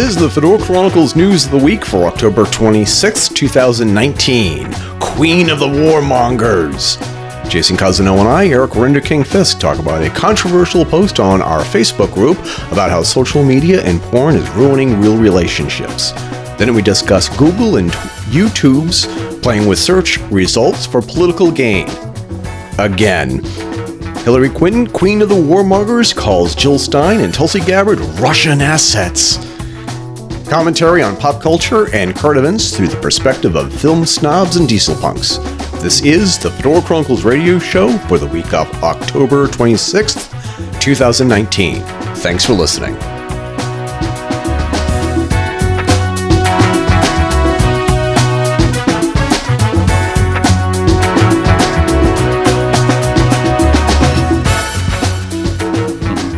is the Fedora Chronicles News of the Week for October 26, 2019. Queen of the Warmongers. Jason Cousineau and I, Eric Renderking Fisk, talk about a controversial post on our Facebook group about how social media and porn is ruining real relationships. Then we discuss Google and YouTube's playing with search results for political gain. Again. Hillary Clinton, Queen of the Warmongers, calls Jill Stein and Tulsi Gabbard Russian assets. Commentary on pop culture and current events through the perspective of film snobs and diesel punks. This is the Fedora Chronicles radio show for the week of October 26th, 2019. Thanks for listening.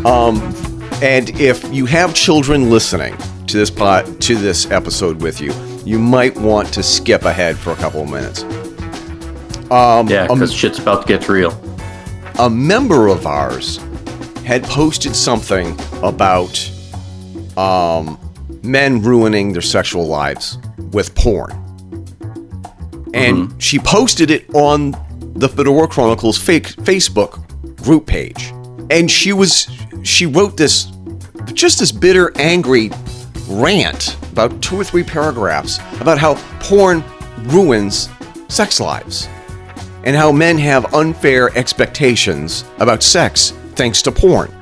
Um, and if you have children listening to this pot to this episode with you, you might want to skip ahead for a couple of minutes. Um, yeah, because shit's about to get real. A member of ours had posted something about um, men ruining their sexual lives with porn. And mm-hmm. she posted it on the Fedora Chronicles fake Facebook group page. And she was she wrote this just this bitter, angry rant about two or three paragraphs about how porn ruins sex lives and how men have unfair expectations about sex thanks to porn.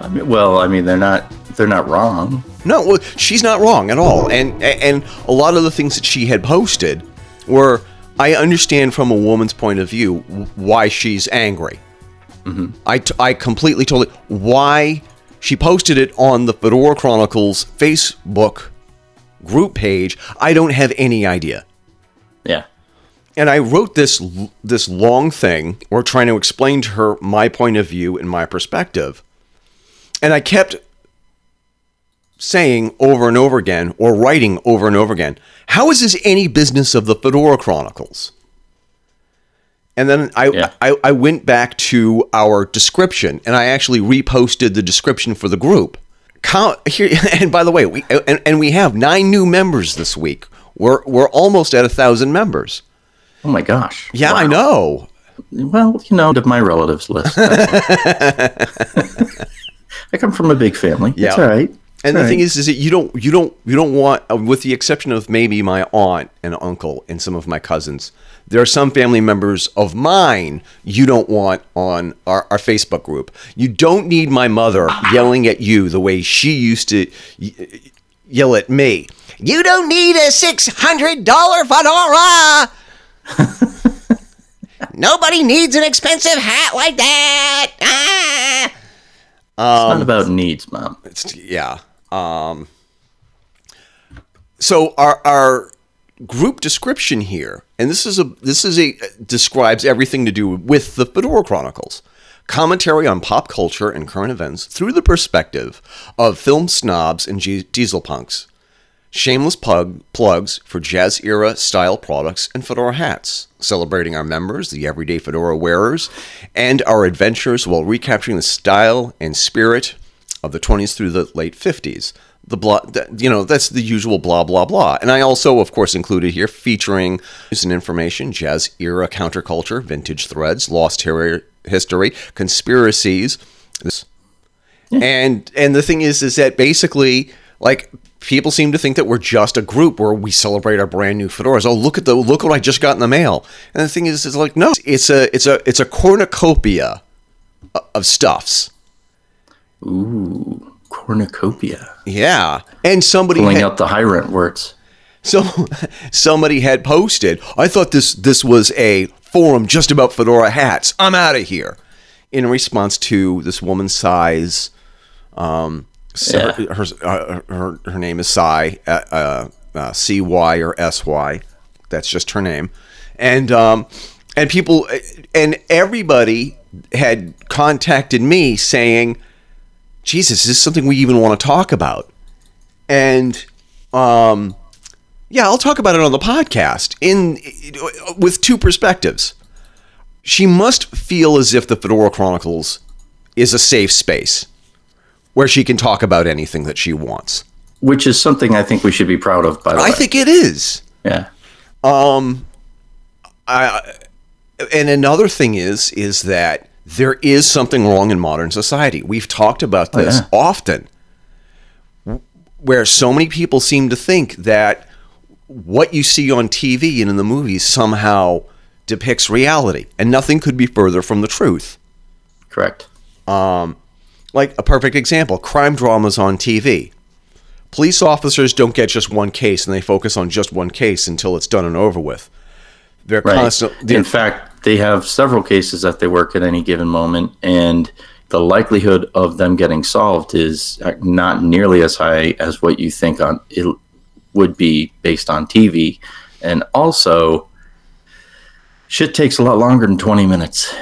I mean, well, I mean, they're not they're not wrong. No, well, she's not wrong at all. And and a lot of the things that she had posted were I understand from a woman's point of view why she's angry. Mm-hmm. I, t- I completely told it why she posted it on the Fedora Chronicles Facebook group page. I don't have any idea. Yeah. And I wrote this this long thing or trying to explain to her my point of view and my perspective. And I kept saying over and over again or writing over and over again, how is this any business of the Fedora Chronicles? And then I, yeah. I, I went back to our description and I actually reposted the description for the group. Count here, and by the way, we and, and we have nine new members this week. We're we're almost at a thousand members. Oh my gosh! Yeah, wow. I know. Well, you know, to my relatives list. I come from a big family. Yeah. It's all right. And the thing is, is that you don't, you don't, you don't want, uh, with the exception of maybe my aunt and uncle and some of my cousins, there are some family members of mine you don't want on our, our Facebook group. You don't need my mother yelling at you the way she used to yell at me. You don't need a six hundred dollar fedora. Nobody needs an expensive hat like that. Ah. Um, it's not about needs, mom. It's yeah. Um, so our our group description here, and this is a this is a describes everything to do with the Fedora Chronicles. Commentary on pop culture and current events through the perspective of film snobs and diesel punks. Shameless plug, plugs for jazz era style products and fedora hats, celebrating our members, the everyday fedora wearers, and our adventures while recapturing the style and spirit of the 20s through the late 50s. The blah, you know, that's the usual blah blah blah. And I also, of course, included here featuring news and information, jazz era counterculture, vintage threads, lost history, conspiracies. And and the thing is, is that basically, like people seem to think that we're just a group where we celebrate our brand new fedoras. Oh, look at the look what I just got in the mail. And the thing is, is like no, it's a it's a it's a cornucopia of stuffs. Ooh, cornucopia. Yeah, and somebody pulling had, out the high rent words. So somebody had posted. I thought this this was a forum just about fedora hats. I'm out of here. In response to this woman's size, um, yeah. her, uh, her her name is Cy, uh, uh, uh C Y or S Y. That's just her name, and um, and people and everybody had contacted me saying Jesus, is this something we even want to talk about? And um, yeah, I'll talk about it on the podcast in with two perspectives. She must feel as if the Fedora Chronicles is a safe space where she can talk about anything that she wants. Which is something I think we should be proud of. By the I way, I think it is. yeah, Um, I, and another thing is is that there is something wrong in modern society. We've talked about this yeah. often, where so many people seem to think that what you see on TV and in the movies somehow depicts reality, and nothing could be further from the truth. correct. Like a perfect example, crime dramas on TV. Police officers don't get just one case and they focus on just one case until it's done and over with. They're Right. constantly In fact, they have several cases that they work at any given moment, and the likelihood of them getting solved is uh, not nearly as high as what you think on it would be based on TV. And also, shit takes a lot longer than 20 minutes.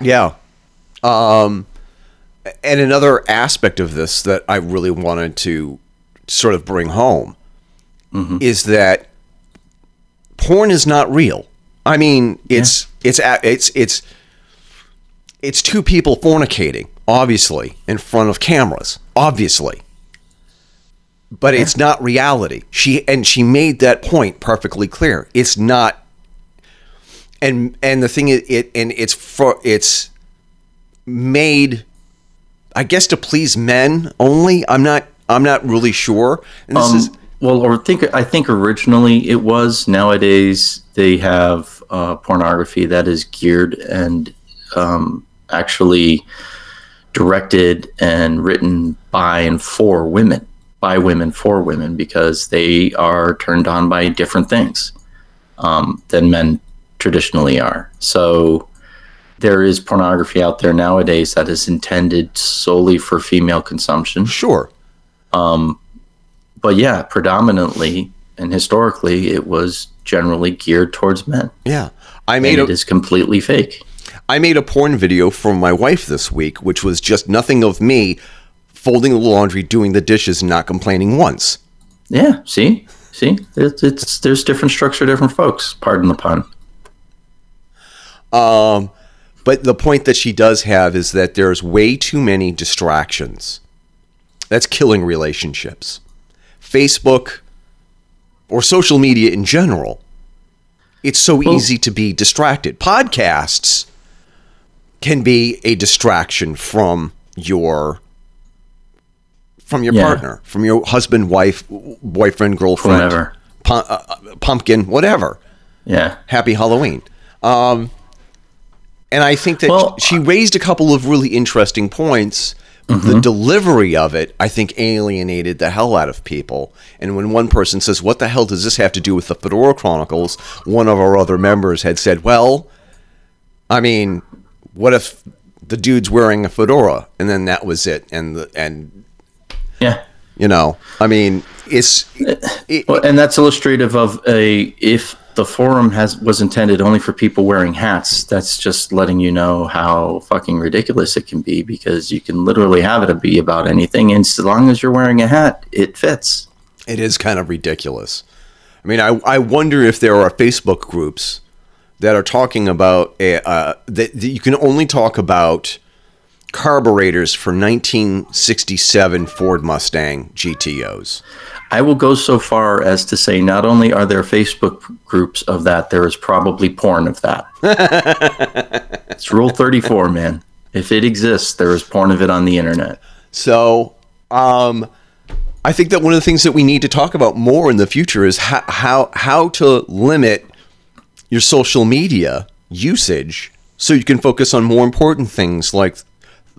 Yeah. Um, and another aspect of this that I really wanted to sort of bring home mm-hmm. is that porn is not real. I mean, it's it's it's it's it's two people fornicating, obviously, in front of cameras, obviously. But it's not reality. She and she made that point perfectly clear. It's not and and the thing is it and it's for it's made i guess to please men only i'm not i'm not really sure and this Um, is well, or think I think originally it was. Nowadays they have uh, pornography that is geared and um, actually directed and written by and for women, by women for women, because they are turned on by different things um, than men traditionally are. So there is pornography out there nowadays that is intended solely for female consumption sure but yeah, predominantly and historically, it was generally geared towards men. yeah i made it a is completely fake. I made a porn video for my wife this week which was just nothing of me folding the laundry doing the dishes and not complaining once Yeah, see, see, it's, it's there's different structure, different folks. Pardon the pun. Um, but the point that she does have is that there's way too many distractions. That's killing relationships. Facebook or social media in general, it's so easy to be distracted. Podcasts can be a distraction from your from your Yeah. partner, from your husband, wife, boyfriend, girlfriend, Whomever. pu- uh, uh, pumpkin, whatever Yeah, happy Halloween. Um, and I think that Well, she uh, raised a couple of really interesting points. The mm-hmm. delivery of it, I think, alienated the hell out of people. And when one person says, What the hell does this have to do with the Fedora Chronicles? One of our other members had said, Well, I mean, what if the dude's wearing a fedora? And then that was it. And, the, and yeah. you know, I mean, it's. It, Well, and that's illustrative of a if the forum has was intended only for people wearing hats. That's just letting you know how fucking ridiculous it can be because you can literally have it be about anything, and as long as you're wearing a hat, it fits. It is kind of ridiculous. I mean, I, I wonder if there are Facebook groups that are talking about a, uh, that, that you can only talk about carburetors for 1967 Ford Mustang GTOs. I will go so far as to say not only are there Facebook groups of that, there is probably porn of that. it's Rule 34, man. If it exists, there is porn of it on the internet. So, um, I think that one of the things that we need to talk about more in the future is how how, how to limit your social media usage so you can focus on more important things like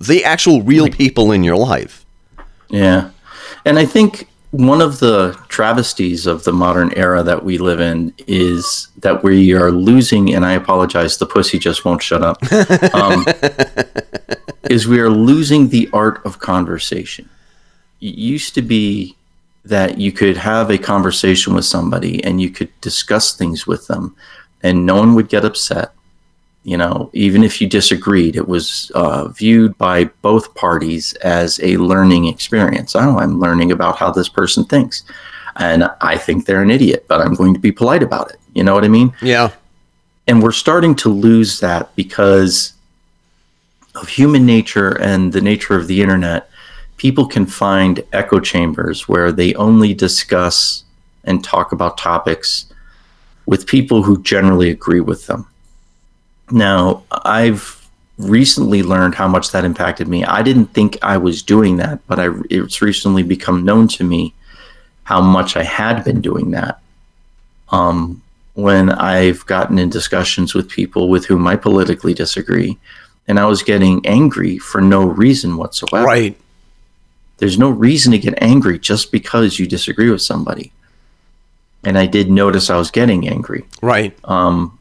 the actual real people in your life. Yeah. And I think one of the travesties of the modern era that we live in is that we are losing, and I apologize, the pussy just won't shut up, um, is we are losing the art of conversation. It used to be that you could have a conversation with somebody and you could discuss things with them and no one would get upset you know even if you disagreed it was uh, viewed by both parties as a learning experience oh i'm learning about how this person thinks and i think they're an idiot but i'm going to be polite about it you know what i mean Yeah. and we're starting to lose that because of human nature and the nature of the internet, people can find echo chambers where they only discuss and talk about topics with people who generally agree with them. Now, I've recently learned how much that impacted me. I didn't think I was doing that, but I, it's recently become known to me how much I had been doing that. Um, when I've gotten in discussions with people with whom I politically disagree, and I was getting angry for no reason whatsoever. Right. There's no reason to get angry just because you disagree with somebody. And I did notice I was getting angry. Right. Um,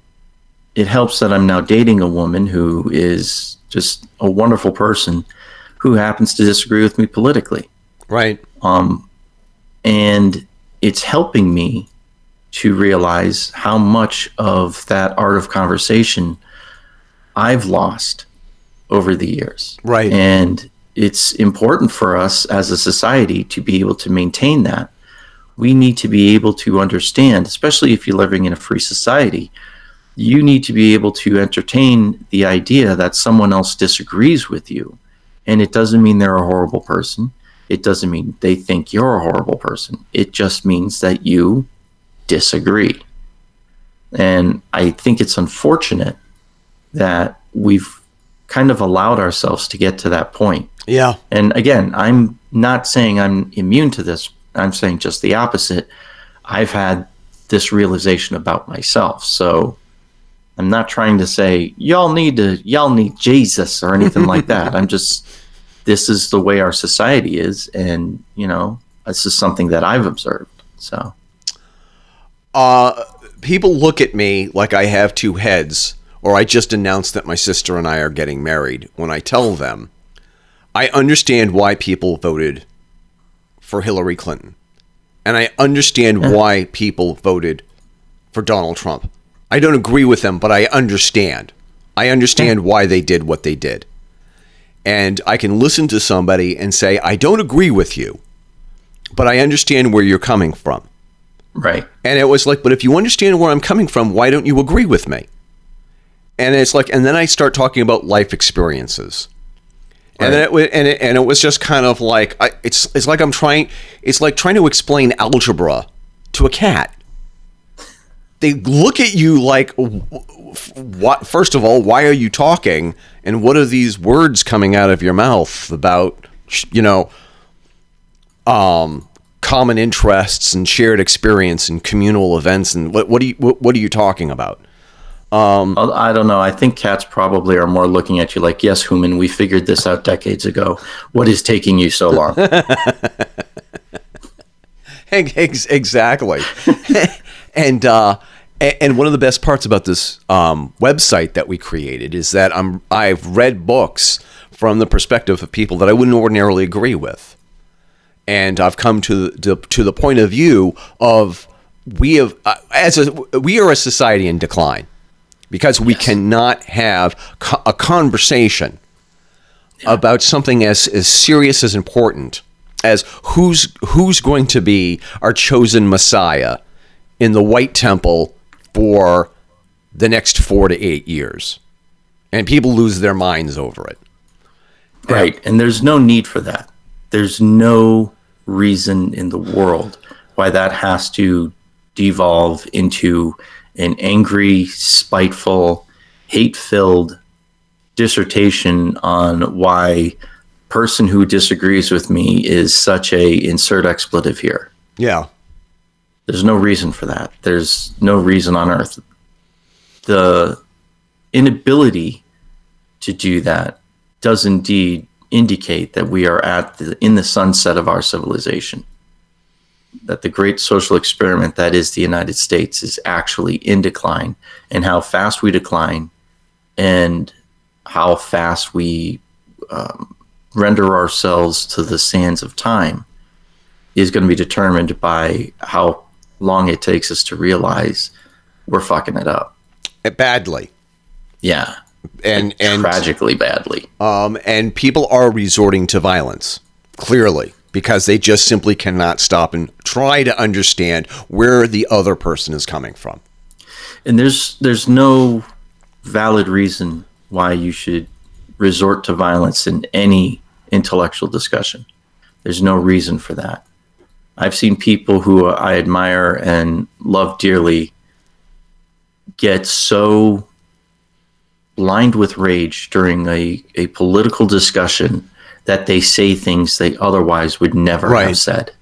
it helps that I'm now dating a woman who is just a wonderful person who happens to disagree with me politically. Right. Um, and it's helping me to realize how much of that art of conversation I've lost over the years. Right. And it's important for us as a society to be able to maintain that. We need to be able to understand, especially if you're living in a free society, you need to be able to entertain the idea that someone else disagrees with you. And it doesn't mean they're a horrible person. It doesn't mean they think you're a horrible person. It just means that you disagree. And I think it's unfortunate that we've kind of allowed ourselves to get to that point. Yeah. And again, I'm not saying I'm immune to this. I'm saying just the opposite. I've had this realization about myself. So I'm not trying to say y'all need to y'all need Jesus or anything like that. I'm just this is the way our society is and, you know, this is something that I've observed. So uh people look at me like I have two heads or I just announced that my sister and I are getting married when I tell them I understand why people voted for Hillary Clinton. And I understand yeah. why people voted for Donald Trump. I don't agree with them, but I understand. I understand why they did what they did. And I can listen to somebody and say, I don't agree with you, but I understand where you're coming from. Right. And it was like, but if you understand where I'm coming from, why don't you agree with me? And it's like, and then I start talking about life experiences. Right. And then it, and it and it was just kind of like I, it's it's like I'm trying it's like trying to explain algebra to a cat they look at you like what first of all why are you talking and what are these words coming out of your mouth about you know um common interests and shared experience and communal events and what what are you what, what are you talking about um, I don't know. I think cats probably are more looking at you like, "Yes, human, we figured this out decades ago. What is taking you so long?" exactly. and uh, and one of the best parts about this um, website that we created is that I'm I've read books from the perspective of people that I wouldn't ordinarily agree with, and I've come to the, to the point of view of we have uh, as a we are a society in decline because we yes. cannot have co- a conversation yeah. about something as as serious as important as who's who's going to be our chosen Messiah in the White Temple for the next four to eight years. And people lose their minds over it. Right. And there's no need for that. There's no reason in the world why that has to devolve into an angry, spiteful, hate filled dissertation on why person who disagrees with me is such a insert expletive here. Yeah. There's no reason for that. There's no reason on earth. The inability to do that does indeed indicate that we are at the, in the sunset of our civilization. That the great social experiment that is the United States is actually in decline, and how fast we decline, and how fast we um, render ourselves to the sands of time is going to be determined by how long it takes us to realize we're fucking it up uh, badly. Yeah, and and tragically badly. Um, and people are resorting to violence clearly because they just simply cannot stop and try to understand where the other person is coming from. And there's there's no valid reason why you should resort to violence in any intellectual discussion. There's no reason for that. I've seen people who I admire and love dearly get so blind with rage during a, a political discussion that they say things they otherwise would never Right. have said.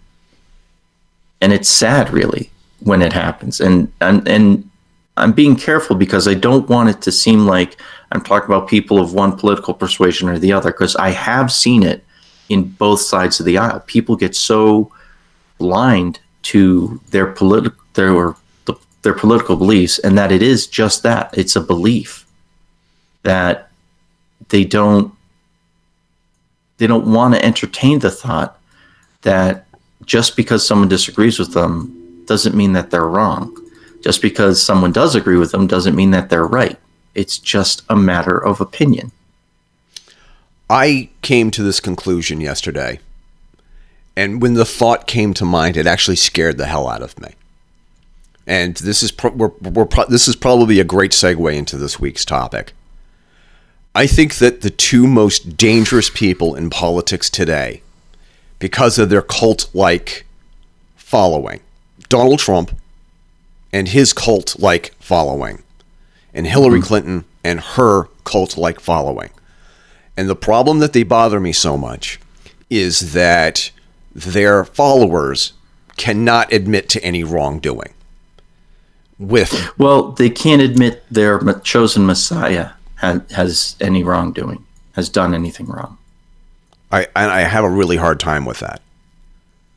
And it's sad really when it happens. And and and I'm being careful because I don't want it to seem like I'm talking about people of one political persuasion or the other because I have seen it in both sides of the aisle. People get so blind to their political their their political beliefs and that it is just that it's a belief that they don't they don't want to entertain the thought that just because someone disagrees with them doesn't mean that they're wrong. Just because someone does agree with them doesn't mean that they're right. It's just a matter of opinion. I came to this conclusion yesterday, and when the thought came to mind, it actually scared the hell out of me. And this is pro- we're, we're pro- this is probably a great segue into this week's topic. I think that the two most dangerous people in politics today, because of their cult-like following, Donald Trump and his cult-like following, and Hillary mm-hmm. Clinton and her cult-like following. And the problem that they bother me so much is that their followers cannot admit to any wrongdoing. With well they can't admit their chosen messiah ha- has any wrongdoing has done anything wrong I, and I have a really hard time with that.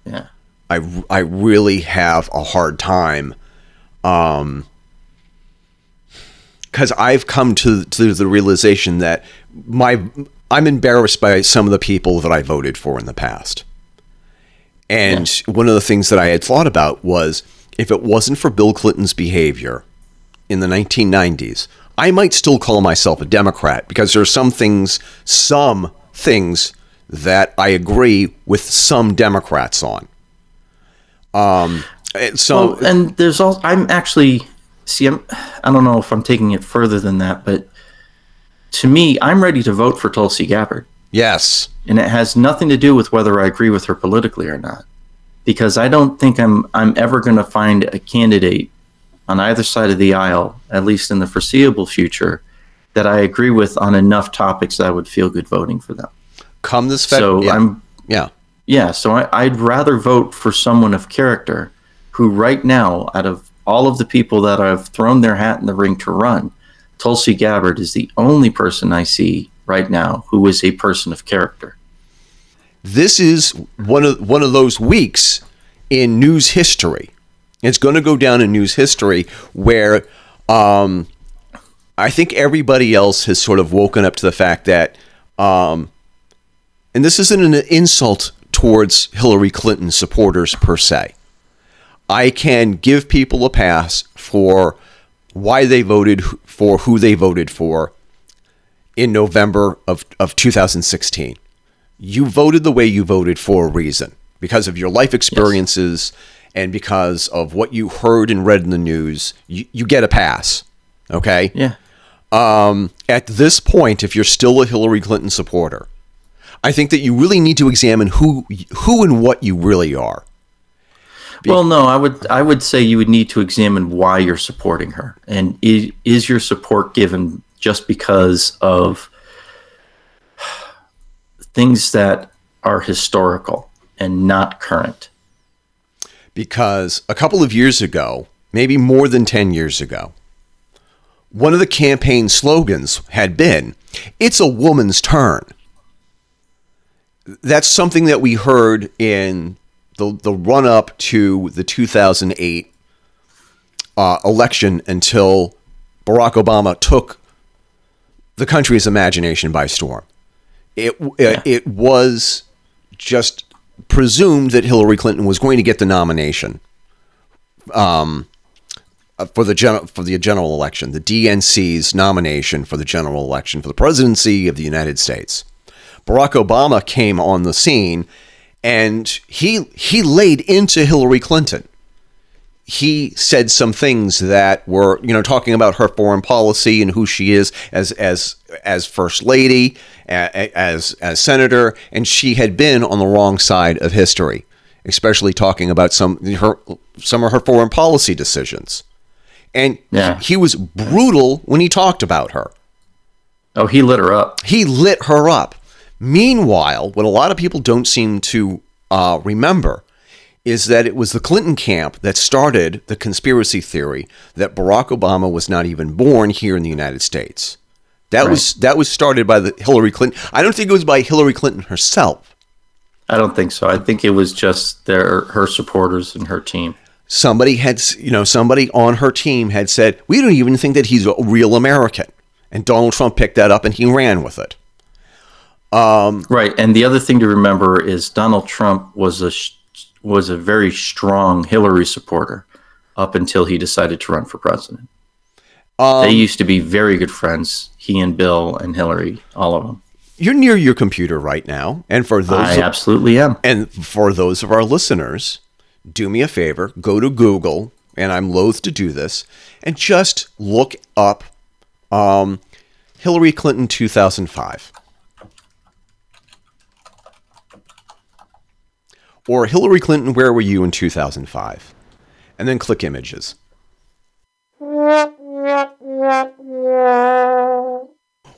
yeah I, I really have a hard time, um, because I've come to to the realization that my I'm embarrassed by some of the people that I voted for in the past. And one of the things that I had thought about was if it wasn't for Bill Clinton's behavior in the 1990s, I might still call myself a Democrat because there are some things, some things that I agree with some Democrats on. Um, and so Well, and there's also I'm actually see I'm I don't know if I'm taking it further than that, but to me, I'm ready to vote for Tulsi Gabbard, yes, and it has nothing to do with whether I agree with her politically or not, because I don't think I'm I'm ever going to find a candidate on either side of the aisle, at least in the foreseeable future, that I agree with on enough topics that I would feel good voting for them. come this Fed- So yeah, I'm yeah. yeah, so I, I'd rather vote for someone of character who, right now, out of all of the people that I've thrown their hat in the ring to run, Tulsi Gabbard is the only person I see right now who is a person of character. this is one of one of those weeks in news history. It's going to go down in news history where um, I think everybody else has sort of woken up to the fact that, um, and this isn't an insult towards Hillary Clinton supporters per se. I can give people a pass for why they voted for who they voted for in November of, of 2016 you voted the way you voted for a reason because of your life experiences and because of what you heard and read in the news. You, you get a pass. Okay. Yeah. Um, at this point, if you're still a Hillary Clinton supporter, I think that you really need to examine who who and what you really are. Well, no, I would I would say you would need to examine why you're supporting her, and is, is your support given just because of things that are historical and not current? because a couple of years ago, maybe more than 10 years ago, one of the campaign slogans had been, It's a woman's turn. That's something that we heard in the, the run up to the 2008 uh, election until Barack Obama took the country's imagination by storm. It, it, it was just presumed that Hillary Clinton was going to get the nomination um, uh, for the gen- for the general election, the DNC's nomination for the general election for the presidency of the United States. Barack Obama came on the scene, and he he laid into Hillary Clinton. He said some things that were, you know, talking about her foreign policy and who she is as as as first lady, as as senator, and she had been on the wrong side of history, especially talking about some her some of her foreign policy decisions. And Yeah. he was brutal when he talked about her. Oh, he lit her up. He lit her up. Meanwhile, what a lot of people don't seem to uh, remember is that it was the Clinton camp that started the conspiracy theory that Barack Obama was not even born here in the United States. That was that was started by the Hillary Clinton. I don't think it was by Hillary Clinton herself. I don't think so. I think it was just their her supporters and her team. Somebody had, you know, somebody on her team had said, "We don't even think that he's a real American," and Donald Trump picked that up and he ran with it. Um, right. And the other thing to remember is Donald Trump was a sh- was a very strong Hillary supporter up until he decided to run for president. Um, they used to be very good friends. He and Bill and Hillary, all of them. You're near your computer right now, and for those I absolutely am. And for those of our listeners, do me a favor, go to Google, and I'm loath to do this, and just look up um, Hillary Clinton 2005. Or Hillary Clinton, where were you in 2005? And then click images.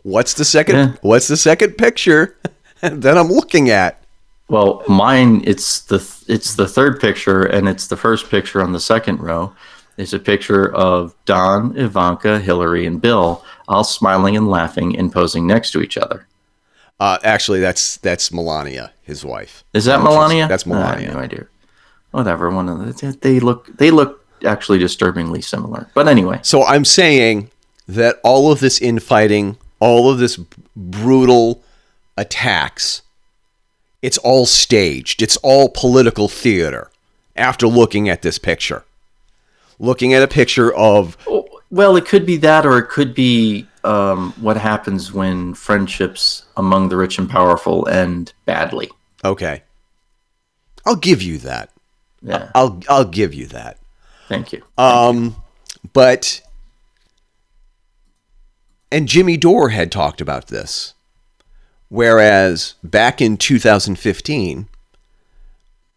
What's the second Yeah. what's the second picture that I'm looking at? Well, mine it's the it's the third picture and it's the first picture on the second row. It's a picture of Don, Ivanka, Hillary, and Bill all smiling and laughing and posing next to each other. Uh, actually, that's that's Melania, his wife. Is that Melania? That's Melania. no idea. Whatever. One of the, they look they look actually disturbingly similar. But anyway, So I'm saying that all of this infighting, all of this b- brutal attacks, it's all staged. It's all political theater. After looking at this picture, looking at a picture of well, it could be that, or it could be um, what happens when friendships among the rich and powerful end badly. okay, I'll give you that. Yeah. I'll I'll give you that. Thank you. Um, but and Jimmy Dore had talked about this, whereas back in 2015,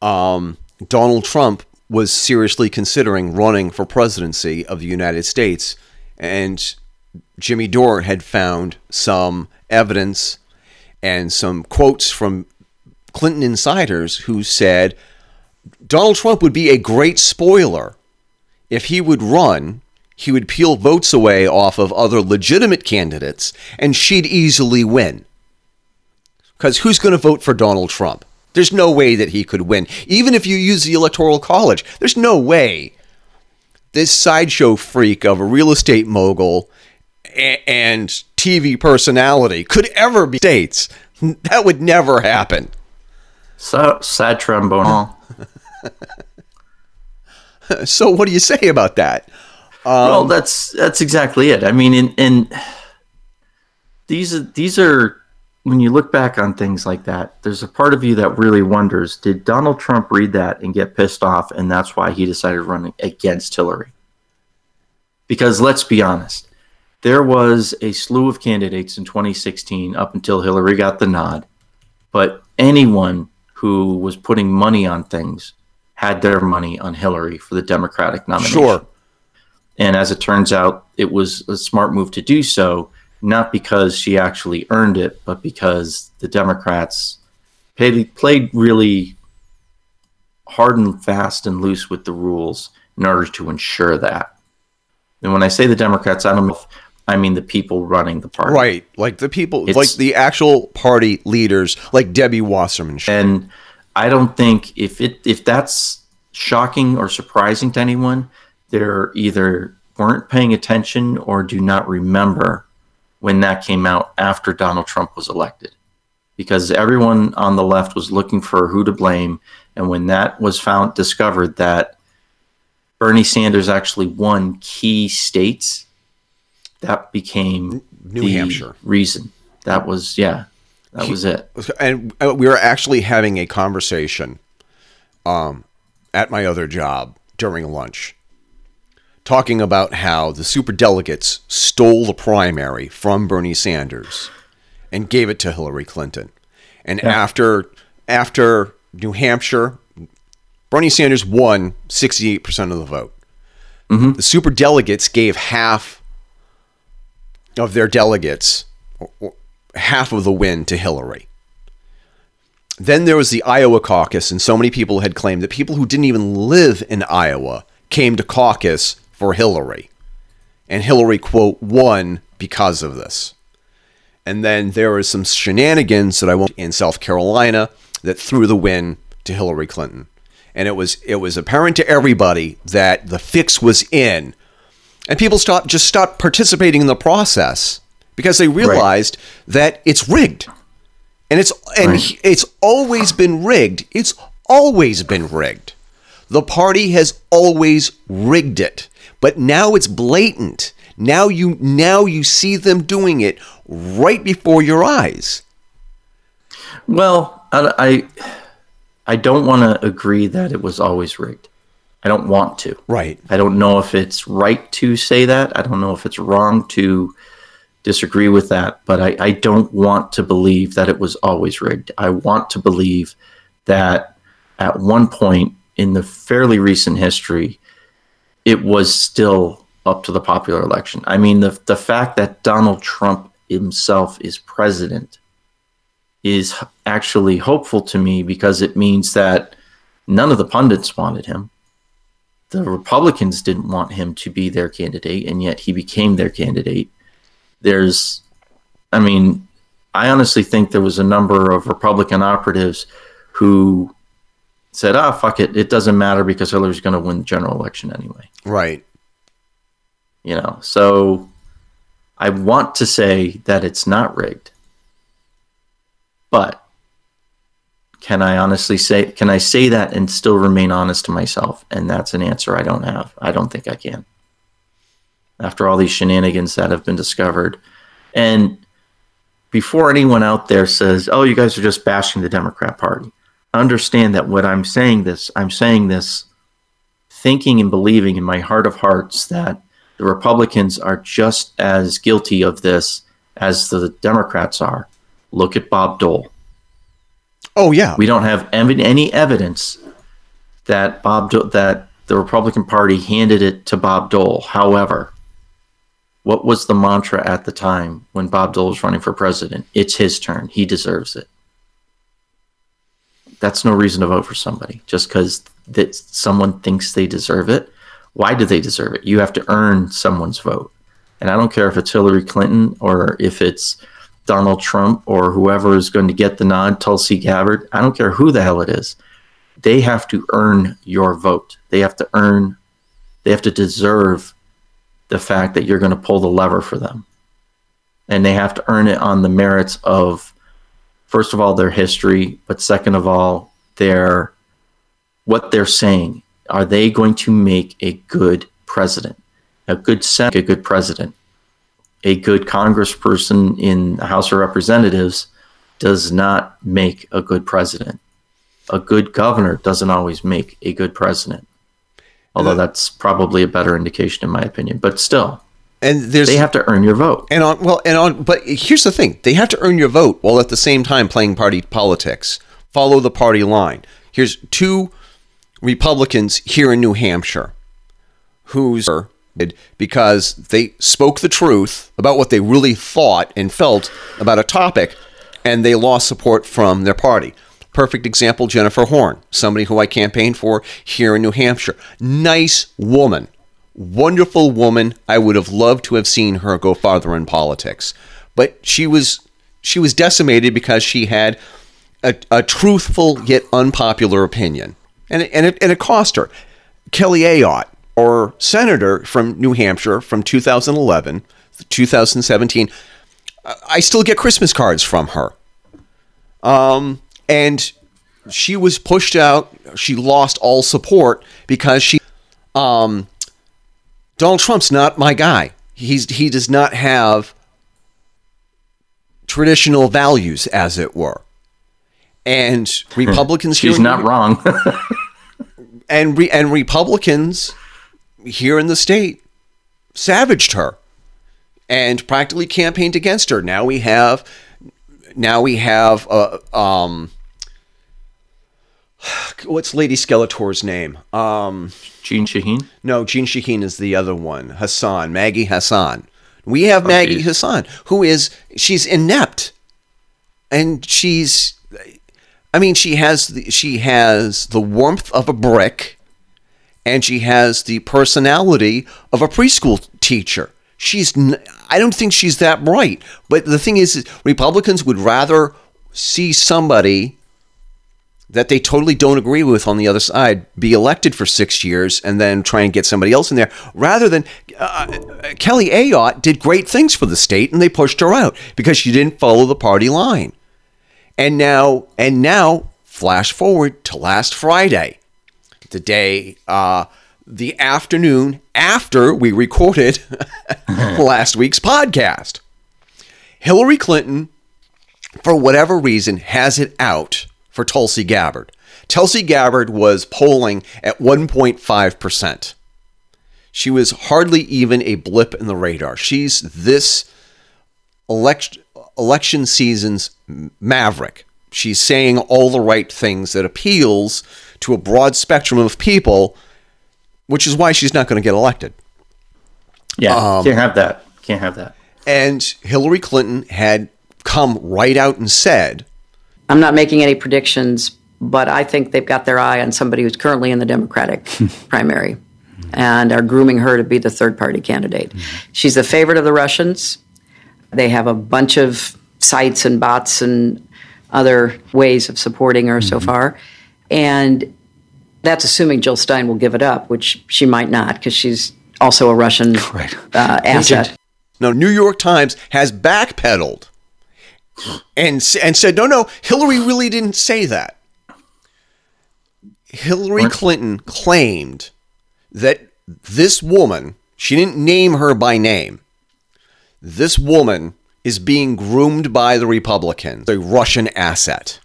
um, Donald Trump was seriously considering running for presidency of the United States, and Jimmy Dore had found some evidence and some quotes from Clinton insiders who said Donald Trump would be a great spoiler if he would run, he would peel votes away off of other legitimate candidates, and she'd easily win. Because who's going to vote for Donald Trump? There's no way that he could win. Even if you use the Electoral College, there's no way this sideshow freak of a real estate mogul and TV personality could ever be states. That would never happen. So sad trombone. So, what do you say about that? Um, well, that's that's exactly it. I mean, in, these are these are when you look back on things like that, there's a part of you that really wonders: Did Donald Trump read that and get pissed off, and that's why he decided to run against Hillary? Because let's be honest, there was a slew of candidates in 2016 up until Hillary got the nod, but anyone who was putting money on things had their money on Hillary for the Democratic nomination. Sure. And as it turns out, it was a smart move to do so, not because she actually earned it, but because the Democrats played, played really hard and fast and loose with the rules in order to ensure that. And when I say the Democrats, I don't know if I mean the people running the party. Right. Like the people, It's- like the actual party leaders, like Debbie Wasserman. And I don't think if it if that's shocking or surprising to anyone, they're either weren't paying attention or do not remember when that came out after Donald Trump was elected. Because everyone on the left was looking for who to blame. And when that was found discovered that Bernie Sanders actually won key states, that became New the Hampshire. reason. That was yeah. That was it. and uh, we were actually having a conversation um, at my other job during lunch talking about how the super delegates stole the primary from Bernie Sanders and gave it to Hillary Clinton. And after after New Hampshire, Bernie Sanders won 68% of the vote. The super delegates gave half of their delegates, half of the win to Hillary. Then there was the Iowa caucus, and so many people had claimed that people who didn't even live in Iowa came to caucus for Hillary. And Hillary, quote, won because of this. And then there was some shenanigans that I won't in South Carolina that threw the win to Hillary Clinton. And it was it was apparent to everybody that the fix was in. And people stopped just stopped participating in the process because they realized that it's rigged. And it's and Right. it's always been rigged. It's always been rigged. The party has always rigged it. But now it's blatant. Now you now you see them doing it right before your eyes. Well, I, I, I don't want to agree that it was always rigged. I don't want to. Right. I don't know if it's right to say that. I don't know if it's wrong to disagree with that, but I, I don't want to believe that it was always rigged. I want to believe that at one point in the fairly recent history, it was still up to the popular election. I mean, the, the fact that Donald Trump himself is president is actually hopeful to me because it means that none of the pundits wanted him the Republicans didn't want him to be their candidate, and yet he became their candidate. There's, I mean, I honestly think there was a number of Republican operatives who said, "Ah, fuck it, it doesn't matter because Hillary's going to win the general election anyway." Right. You know, so I want to say that it's not rigged, but can I honestly say can I say that and still remain honest to myself? And that's an answer I don't have. I don't think I can. After all these shenanigans that have been discovered. And before anyone out there says, "Oh, you guys are just bashing the Democrat Party." Understand that what I'm saying this, I'm saying this thinking and believing in my heart of hearts that the Republicans are just as guilty of this as the Democrats are. Look at Bob Dole. Oh yeah. We don't have ev- any evidence that Bob Do- that the Republican Party handed it to Bob Dole. However, what was the mantra at the time when Bob Dole was running for president? It's his turn. He deserves it. That's no reason to vote for somebody just because that someone thinks they deserve it. Why do they deserve it? You have to earn someone's vote. And I don't care if it's Hillary Clinton or if it's Donald Trump or whoever is going to get the nod, Tulsi Gabbard. I don't care who the hell it is. They have to earn your vote. They have to earn, they have to deserve the fact that you're going to pull the lever for them. And they have to earn it on the merits of, first of all, their history, but second of all, their what they're saying. Are they going to make a good president? A good senate, a good president? A good congressperson in the House of Representatives does not make a good president. A good governor doesn't always make a good president. Although that's probably a better indication, in my opinion. But still, And there's they have to earn your vote. and on well and on but here's the thing. They have to earn your vote while at the same time playing party politics. Follow the party line. Here's two Republicans here in New Hampshire who's because they spoke the truth about what they really thought and felt about a topic and they lost support from their party. Perfect example Jennifer Horn, somebody who I campaigned for here in New Hampshire. Nice woman, wonderful woman. I would have loved to have seen her go farther in politics. But she was she was decimated because she had a, a truthful yet unpopular opinion. And and it, and it cost her. Kelly Ayotte, or senator from New Hampshire from 2011, 2017, I- still get Christmas cards from her. Um, and she was pushed out. She lost all support because she, um, Donald Trump's not my guy. He's he does not have traditional values, as it were. And Republicans She's here- not wrong. and re- and Republicans here in the state savaged her and practically campaigned against her. Now we have now we have uh, um what's Lady Skeletor's name? Um Jeanne Shaheen? No, Jeanne Shaheen is the other one. Hassan, Maggie Hassan. We have Maggie Hassan, who is she's inept, and she's, I mean, she has the, she has the warmth of a brick, and she has the personality of a preschool teacher. She's, n- I don't think she's that bright. But the thing is, Republicans would rather see somebody that they totally don't agree with on the other side be elected for six years and then try and get somebody else in there rather than uh, Kelly Ayotte did great things for the state and they pushed her out because she didn't follow the party line. And now, and now, flash forward to last Friday, the day, uh, the afternoon after we recorded last week's podcast. Hillary Clinton, for whatever reason, has it out for Tulsi Gabbard. Tulsi Gabbard was polling at 1.5%. She was hardly even a blip in the radar. She's this elect- election season's maverick. She's saying all the right things that appeals to a broad spectrum of people, which is why she's not going to get elected. Yeah, um, can't have that. Can't have that. And Hillary Clinton had come right out and said I'm not making any predictions, but I think they've got their eye on somebody who's currently in the Democratic primary and are grooming her to be the third party candidate. She's the favorite of the Russians. They have a bunch of sites and bots and other ways of supporting her mm-hmm. so far. And that's assuming Jill Stein will give it up, which she might not because she's also a Russian right. uh, asset. No, New York Times has backpedaled and and said, "No, no, Hillary really didn't say that." Hillary Clinton claimed that this woman, she didn't name her by name. This woman is being groomed by the Republicans, a Russian asset.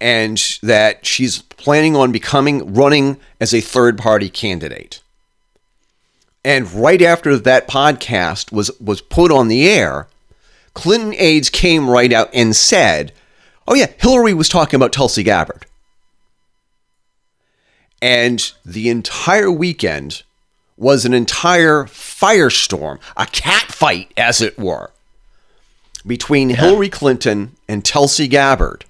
And that she's planning on becoming running as a third party candidate. And right after that podcast was was put on the air, Clinton aides came right out and said, oh, yeah, Hillary was talking about Tulsi Gabbard. And the entire weekend was an entire firestorm, a cat fight as it were, between yeah. Hillary Clinton and Tulsi Gabbard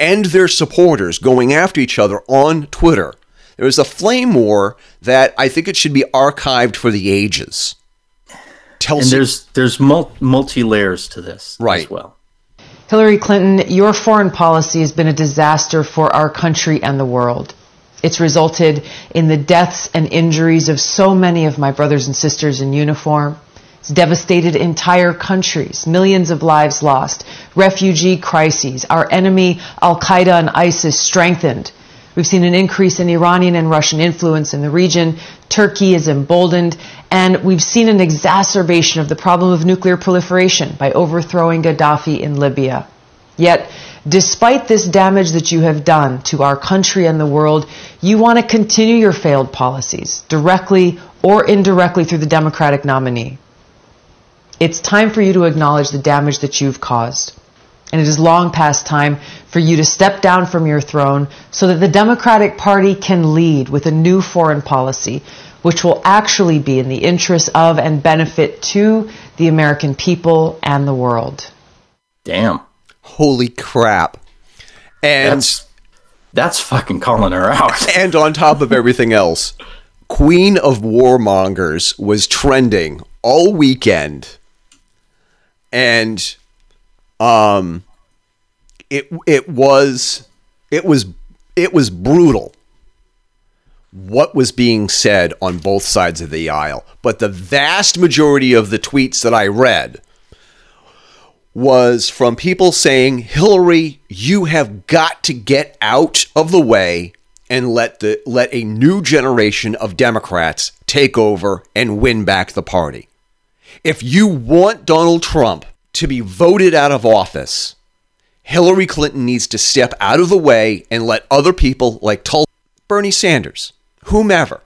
and their supporters going after each other on Twitter. There was a flame war that I think it should be archived for the ages. Tells and there's there's multi layers to this right. as well. Hillary Clinton, your foreign policy has been a disaster for our country and the world. It's resulted in the deaths and injuries of so many of my brothers and sisters in uniform. Devastated entire countries, millions of lives lost, refugee crises, our enemy Al Qaeda and ISIS strengthened, We've seen an increase in Iranian and Russian influence in the region. Turkey is emboldened. And we've seen an exacerbation of the problem of nuclear proliferation by overthrowing Gaddafi in Libya. Yet, despite this damage that you have done to our country and the world, you want to continue your failed policies, directly or indirectly through the Democratic nominee. It's time for you to acknowledge the damage that you've caused and it is long past time for you to step down from your throne so that the Democratic Party can lead with a new foreign policy which will actually be in the interest of and benefit to the American people and the world. Damn. Holy crap. And that's, that's fucking calling her out. and on top of everything else, Queen of Warmongers was trending all weekend. And um, it it was it was it was brutal what was being said on both sides of the aisle. But the vast majority of the tweets that I read was from people saying, Hillary, you have got to get out of the way and let the let a new generation of Democrats take over and win back the party. If you want Donald Trump to be voted out of office, Hillary Clinton needs to step out of the way and let other people like Tulsi, Bernie Sanders, whomever,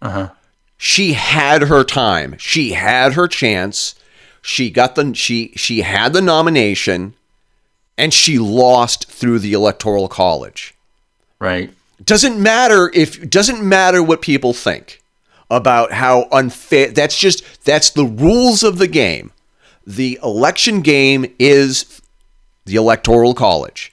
Uh-huh. She had her time. She had her chance. She got the she she had the nomination and she lost through the electoral college. Right. Doesn't matter if doesn't matter what people think about how unfair that's just that's the rules of the game. The election game is the electoral college.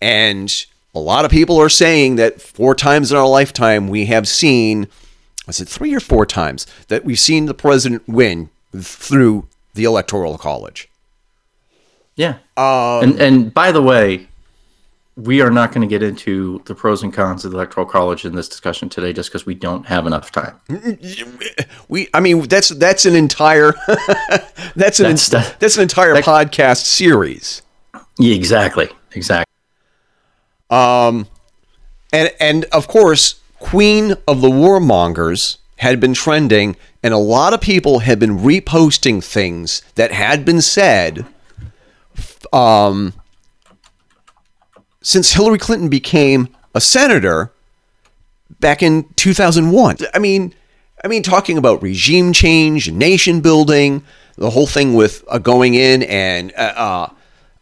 And a lot of people are saying that four times in our lifetime we have seen was it three or four times that we've seen the president win through the electoral college. Yeah. Um, and and by the way, we are not going to get into the pros and cons of the electoral college in this discussion today, just because we don't have enough time. We, I mean, that's that's an entire that's an That's the- that's an entire podcast series. Yeah, exactly. Exactly. and and of course, Queen of the Warmongers had been trending, and a lot of people had been reposting things that had been said, um, since Hillary Clinton became a senator back in 2001. I mean, I mean, talking about regime change, nation building, the whole thing with uh, going in and uh,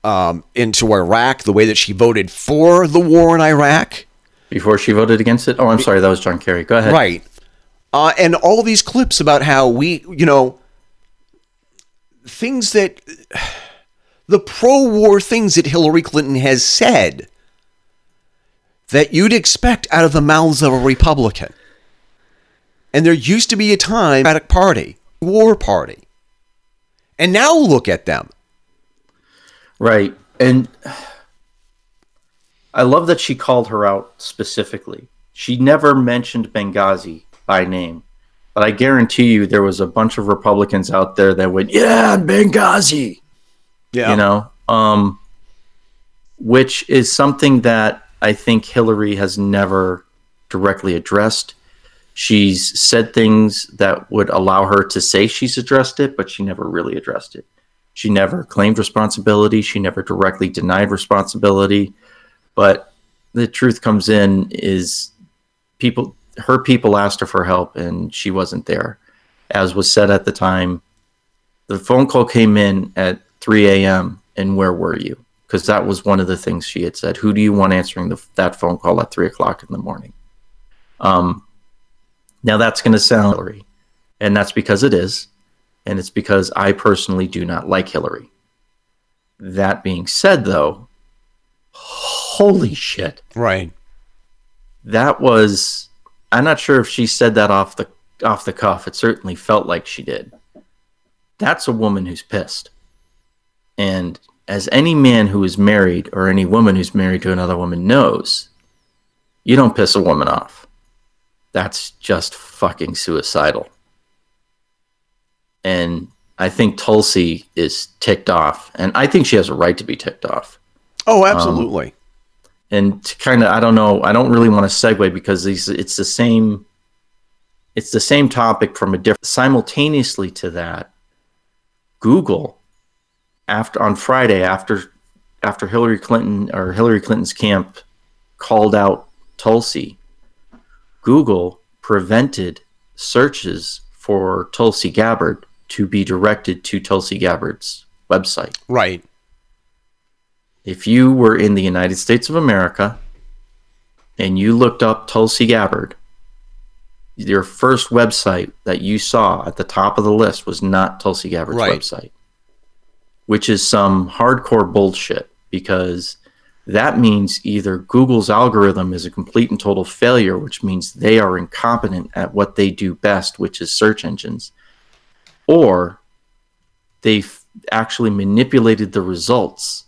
uh, um, into Iraq, the way that she voted for the war in Iraq. Before she voted against it. Oh, I'm sorry. That was John Kerry. Go ahead. Right. Uh, and all these clips about how we, you know, things that the pro war things that Hillary Clinton has said that you'd expect out of the mouths of a Republican. And there used to be a time, Democratic Party, war party. And now look at them. Right. And I love that she called her out specifically. She never mentioned Benghazi by name. But I guarantee you there was a bunch of Republicans out there that went, "Yeah, Benghazi." Yeah. You know, um which is something that I think Hillary has never directly addressed. She's said things that would allow her to say she's addressed it, but she never really addressed it. She never claimed responsibility. She never directly denied responsibility. But the truth comes in is people, her people asked her for help and she wasn't there. As was said at the time, the phone call came in at 3 a.m. and where were you? Because that was one of the things she had said. Who do you want answering the, that phone call at 3 o'clock in the morning? Um, now that's going to sound Hillary, and that's because it is, and it's because I personally do not like Hillary. That being said, though, holy shit, Right. that was. I'm not sure if she said that off the off the cuff. It certainly felt like she did. That's a woman who's pissed, and as any man who is married or any woman who's married to another woman knows, you don't piss a woman off. That's just fucking suicidal. And I think Tulsi is ticked off, and I think she has a right to be ticked off. Oh, um, absolutely. And to kind of, I don't know, I don't really want to segue because these, it's the same, it's the same topic from a different. Simultaneously to that, Google, after on Friday after after Hillary Clinton or Hillary Clinton's camp called out Tulsi, Google prevented searches for Tulsi Gabbard to be directed to Tulsi Gabbard's website. right. If you were in the United States of America and you looked up Tulsi Gabbard, your first website that you saw at the top of the list was not Tulsi Gabbard's Right. website, which is some hardcore bullshit because that means either Google's algorithm is a complete and total failure, which means they are incompetent at what they do best, which is search engines, or they've actually manipulated the results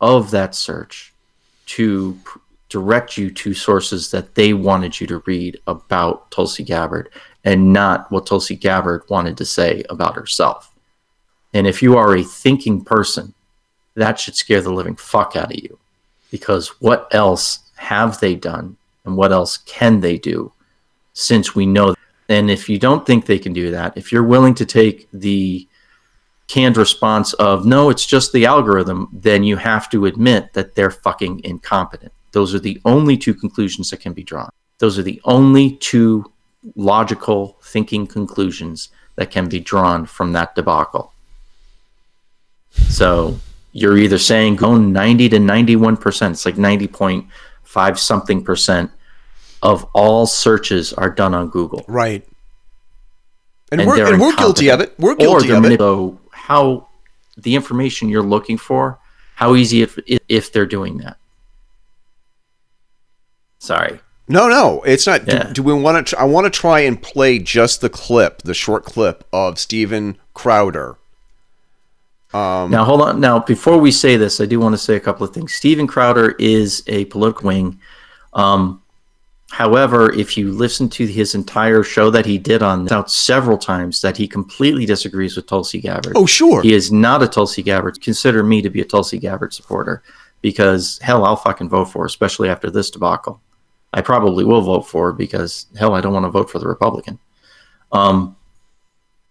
of that search to pr- direct you to sources that they wanted you to read about Tulsi Gabbard and not what Tulsi Gabbard wanted to say about herself. And if you are a thinking person, that should scare the living fuck out of you. Because what else have they done and what else can they do since we know and if you don't think they can do that if you're willing to take the canned response of no it's just the algorithm then you have to admit that they're fucking incompetent. Those are the only two conclusions that can be drawn. Those are the only two logical thinking conclusions that can be drawn from that debacle. So you're either saying go 90 to 91%, it's like 90.5 something percent of all searches are done on Google. Right. And, and we're, and we're guilty of it. We're guilty of it. So how the information you're looking for, how easy if if they're doing that. Sorry. No, no, it's not. Yeah. Do, do, we want to? I want to try and play just the clip, the short clip of Steven Crowder. Um, now, hold on. Now, before we say this, I do want to say a couple of things. Steven Crowder is a political wing. Um, however, if you listen to his entire show that he did on out several times, that he completely disagrees with Tulsi Gabbard. Oh, sure. He is not a Tulsi Gabbard. Consider me to be a Tulsi Gabbard supporter because hell, I'll fucking vote for, her, especially after this debacle. I probably will vote for because hell, I don't want to vote for the Republican. Um,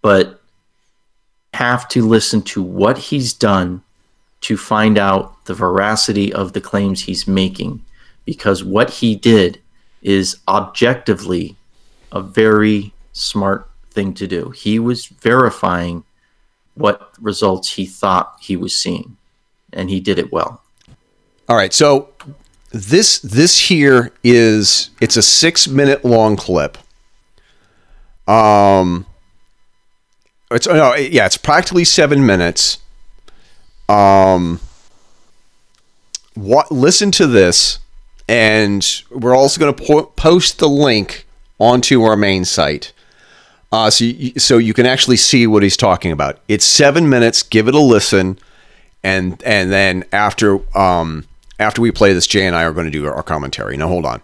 but have to listen to what he's done to find out the veracity of the claims he's making because what he did is objectively a very smart thing to do. He was verifying what results he thought he was seeing, and he did it well. All right, so this this here is it's a six minute long clip. Um, it's no, yeah, it's practically seven minutes. Um, what? Listen to this, and we're also going to po- post the link onto our main site. Uh, so you, so you can actually see what he's talking about. It's seven minutes. Give it a listen, and and then after um after we play this, Jay and I are going to do our commentary. Now, hold on.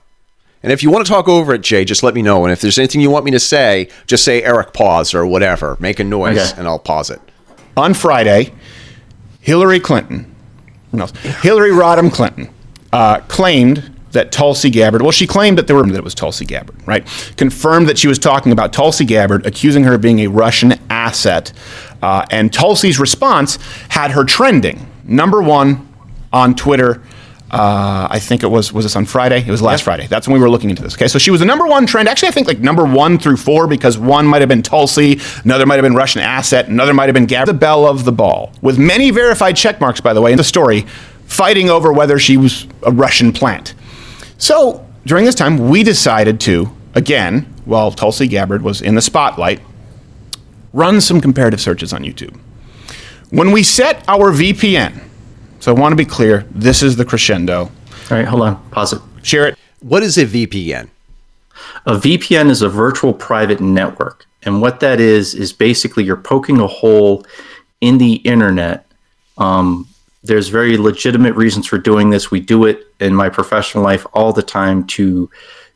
And if you want to talk over it, Jay, just let me know. And if there's anything you want me to say, just say Eric pause or whatever. Make a noise okay. and I'll pause it. On Friday, Hillary Clinton, no, Hillary Rodham Clinton, uh, claimed that Tulsi Gabbard, well, she claimed that there were that it was Tulsi Gabbard, right? Confirmed that she was talking about Tulsi Gabbard, accusing her of being a Russian asset. Uh, and Tulsi's response had her trending number one on Twitter uh, I think it was was this on Friday? It was last. Friday. That's when we were looking into this. Okay, so she was the number one trend. Actually, I think like number one through four because one might have been Tulsi, another might have been Russian asset, another might have been Gab, the belle of the ball, with many verified check marks, by the way, in the story, fighting over whether she was a Russian plant. So during this time, we decided to again, while Tulsi Gabbard was in the spotlight, run some comparative searches on YouTube. When we set our VPN so I want to be clear. This is the crescendo. All right, hold on. Pause it. Share it. What is a VPN? A VPN is a virtual private network. And what that is, is basically you're poking a hole in the internet. Um, there's very legitimate reasons for doing this. We do it in my professional life all the time to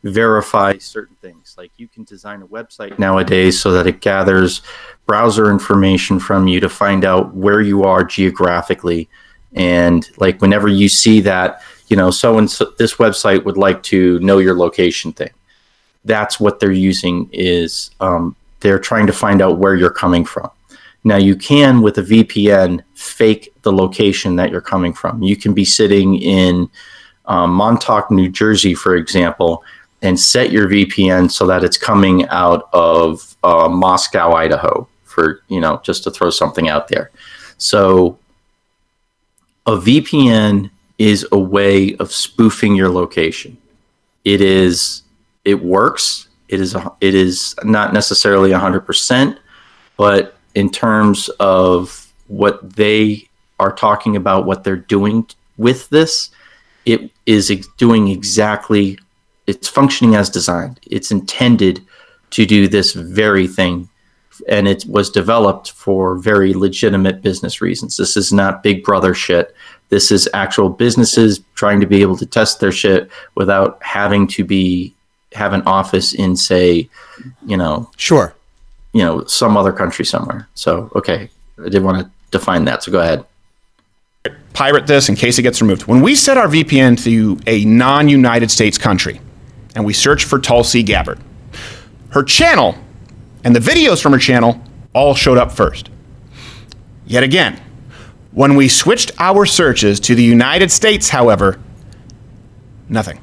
verify certain things. Like you can design a website nowadays so that it gathers browser information from you to find out where you are geographically and like whenever you see that you know so and so this website would like to know your location thing. That's what they're using is um, they're trying to find out where you're coming from. Now you can with a vpn fake the location that you're coming from. You can be sitting in um, montauk new jersey for example and set your vpn so that it's coming out of uh, moscow idaho for you know just to throw something out there. So a VPN is a way of spoofing your location. It is it works. It is a, it is not necessarily 100%, but in terms of what they are talking about what they're doing with this, it is doing exactly it's functioning as designed. It's intended to do this very thing and it was developed for very legitimate business reasons. This is not big brother shit. This is actual businesses trying to be able to test their shit without having to be have an office in say, you know, sure, you know, some other country somewhere. So, okay, I did want to define that. So go ahead. Pirate this in case it gets removed. When we set our VPN to a non-United States country and we search for Tulsi Gabbard, her channel and the videos from her channel all showed up first. Yet again, when we switched our searches to the United States, however, nothing.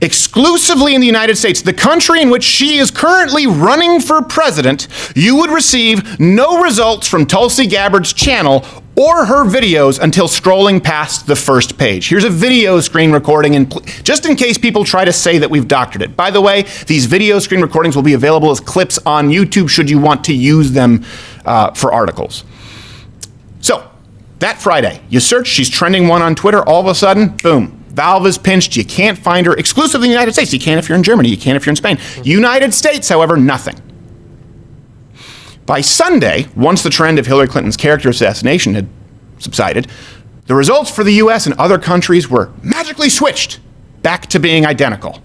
exclusively in the United States, the country in which she is currently running for president, you would receive no results from Tulsi Gabbard's channel or her videos until scrolling past the first page. Here's a video screen recording, and pl- just in case people try to say that we've doctored it. By the way, these video screen recordings will be available as clips on YouTube should you want to use them uh, for articles. So, that Friday, you search, she's trending one on Twitter, all of a sudden, boom, valve is pinched. You can't find her exclusively in the United States. You can if you're in Germany, you can if you're in Spain. United States, however, nothing. By Sunday, once the trend of Hillary Clinton's character assassination had subsided, the results for the US and other countries were magically switched back to being identical.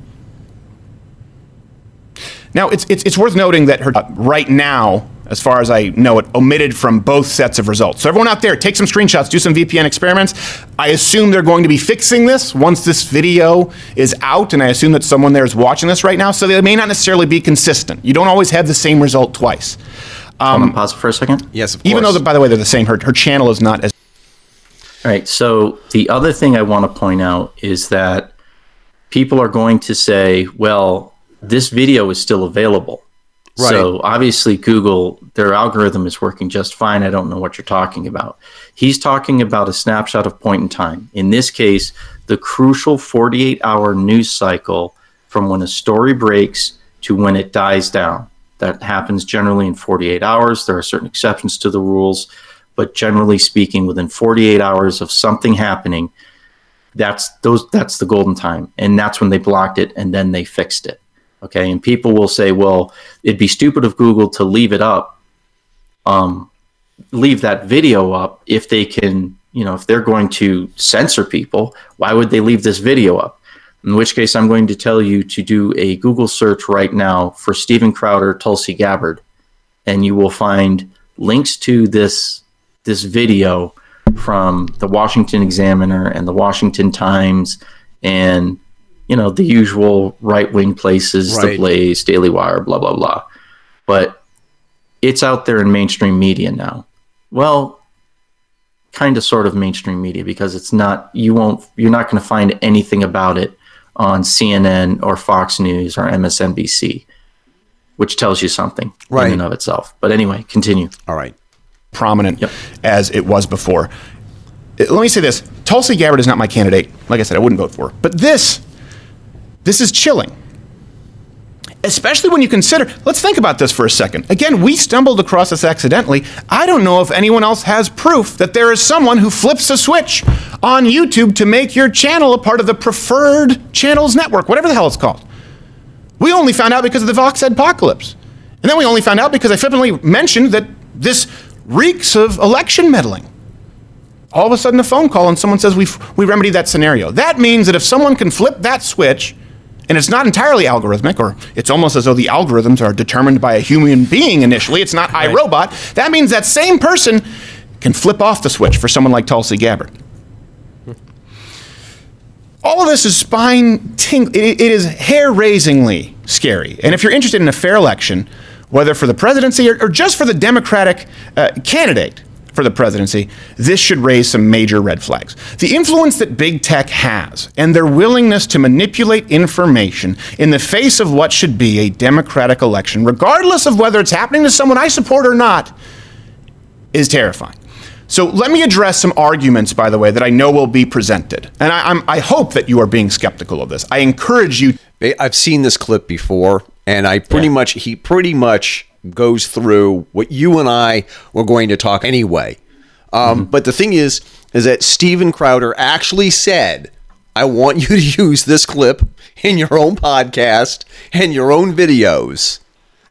Now, it's, it's, it's worth noting that her, uh, right now, as far as I know it, omitted from both sets of results. So, everyone out there, take some screenshots, do some VPN experiments. I assume they're going to be fixing this once this video is out, and I assume that someone there is watching this right now, so they may not necessarily be consistent. You don't always have the same result twice. Hold on, um, pause for a second. Yes, of course. Even though, by the way, they're the same, her, her channel is not as. All right. So the other thing I want to point out is that people are going to say, well, this video is still available. Right. So obviously, Google, their algorithm is working just fine. I don't know what you're talking about. He's talking about a snapshot of point in time. In this case, the crucial 48 hour news cycle from when a story breaks to when it dies down. That happens generally in 48 hours. There are certain exceptions to the rules, but generally speaking, within 48 hours of something happening, that's those that's the golden time, and that's when they blocked it, and then they fixed it. Okay, and people will say, well, it'd be stupid of Google to leave it up, um, leave that video up if they can, you know, if they're going to censor people, why would they leave this video up? In which case, I'm going to tell you to do a Google search right now for Steven Crowder, Tulsi Gabbard, and you will find links to this this video from the Washington Examiner and the Washington Times and you know the usual right wing places, Right. the Blaze, Daily Wire, blah blah blah. But it's out there in mainstream media now. Well, kind of sort of mainstream media because it's not you won't you're not going to find anything about it on CNN or Fox News or MSNBC, which tells you something Right. in and of itself. But anyway, continue. All right. prominent Yep. as it was before. Let me say this: Tulsi Gabbard is not my candidate. Like I said, I wouldn't vote for her. But this, this is chilling. Especially when you consider, let's think about this for a second. Again, we stumbled across this accidentally. I don't know if anyone else has proof that there is someone who flips a switch on YouTube to make your channel a part of the preferred channels network, whatever the hell it's called. We only found out because of the Vox apocalypse. And then we only found out because I flippantly mentioned that this reeks of election meddling. All of a sudden, a phone call and someone says, We've, we remedied that scenario. That means that if someone can flip that switch, and it's not entirely algorithmic, or it's almost as though the algorithms are determined by a human being initially, it's not iRobot, that means that same person can flip off the switch for someone like Tulsi Gabbard. All of this is spine tingling. It, it is hair raisingly scary. And if you're interested in a fair election, whether for the presidency or, or just for the Democratic uh, candidate for the presidency, this should raise some major red flags. The influence that big tech has and their willingness to manipulate information in the face of what should be a democratic election, regardless of whether it's happening to someone I support or not, is terrifying. So let me address some arguments, by the way, that I know will be presented. And I, I'm, I hope that you are being skeptical of this. I encourage you. I've seen this clip before, and I pretty much he pretty much goes through what you and I were going to talk anyway. Um, But the thing is, is that Steven Crowder actually said, "I want you to use this clip in your own podcast and your own videos."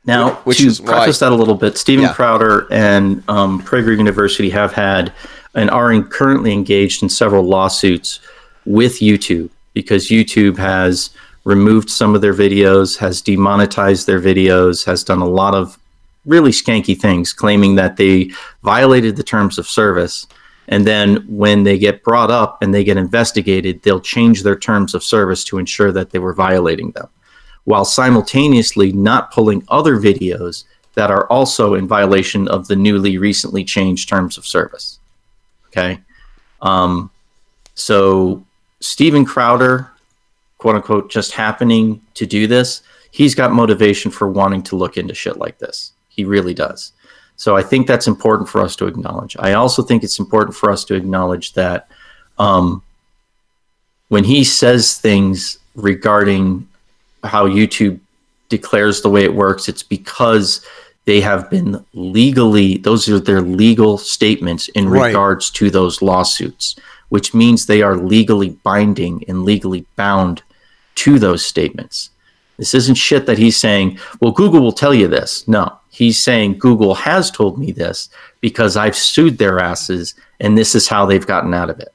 Now, Which to is why- preface that a little bit, Steven Yeah. Crowder and um, Prager University have had and are in, currently engaged in several lawsuits with YouTube because YouTube has removed some of their videos, has demonetized their videos, has done a lot of really skanky things, claiming that they violated the terms of service. And then when they get brought up and they get investigated, they'll change their terms of service to ensure that they were violating them while simultaneously not pulling other videos that are also in violation of the newly recently changed terms of service. Okay. Um, so Steven Crowder quote unquote just happening to do this. He's got motivation for wanting to look into shit like this. He really does. So I think that's important for us to acknowledge. I also think it's important for us to acknowledge that um, when he says things regarding how YouTube declares the way it works, it's because they have been legally, those are their legal statements in Right. regards to those lawsuits, which means they are legally binding and legally bound to those statements. This isn't shit that he's saying, well, Google will tell you this. No, he's saying Google has told me this because I've sued their asses and this is how they've gotten out of it.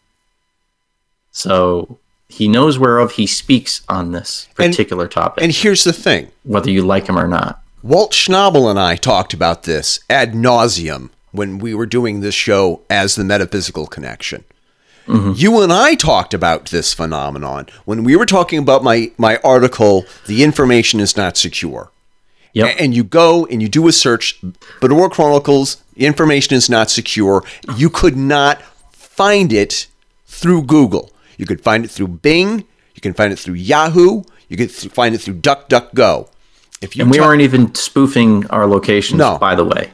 So he knows whereof he speaks on this And- particular topic, And here's the thing whether you like him or not. Walt Schnabel and I talked about this ad nauseum when we were doing this show as the Metaphysical Connection. Mm-hmm. You and I talked about this phenomenon when we were talking about my, my article, The Information is Not Secure. Yep. A- And you go and you do a search, Fedora Chronicles, the information is not secure. You could not find it through Google. You could find it through Bing. You can find it through Yahoo. You could th- find it through DuckDuckGo. If you and we ty- weren't even spoofing our locations, No. by the way.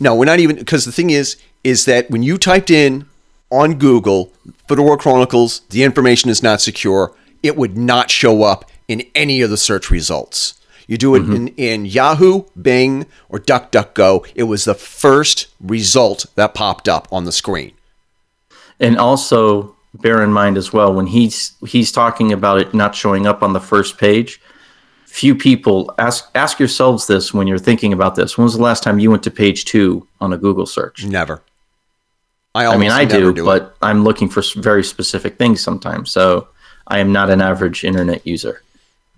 no, we're not even because the thing is, is that when you typed in on Google Fedora Chronicles, the information is not secure, it would not show up in any of the search results. You do it mm-hmm. in, in Yahoo, Bing, or DuckDuckGo, it was the first result that popped up on the screen. And also bear in mind as well when he's he's talking about it not showing up on the first page. Few people ask ask yourselves this when you're thinking about this. When was the last time you went to page two on a Google search? Never. I, I mean, I do, it. but I'm looking for very specific things sometimes. So I am not an average internet user.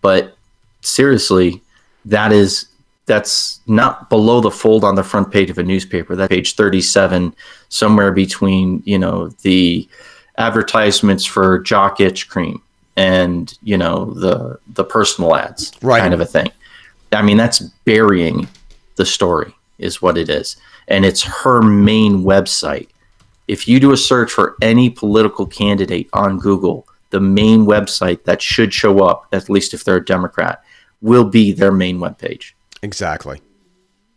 But seriously, that is that's not below the fold on the front page of a newspaper. That page 37, somewhere between you know the advertisements for Jock Itch Cream and you know the the personal ads, Right. kind of a thing. I mean, that's burying the story, is what it is, and it's her main website if you do a search for any political candidate on Google, the main website that should show up, at least if they're a Democrat, will be their main webpage. exactly.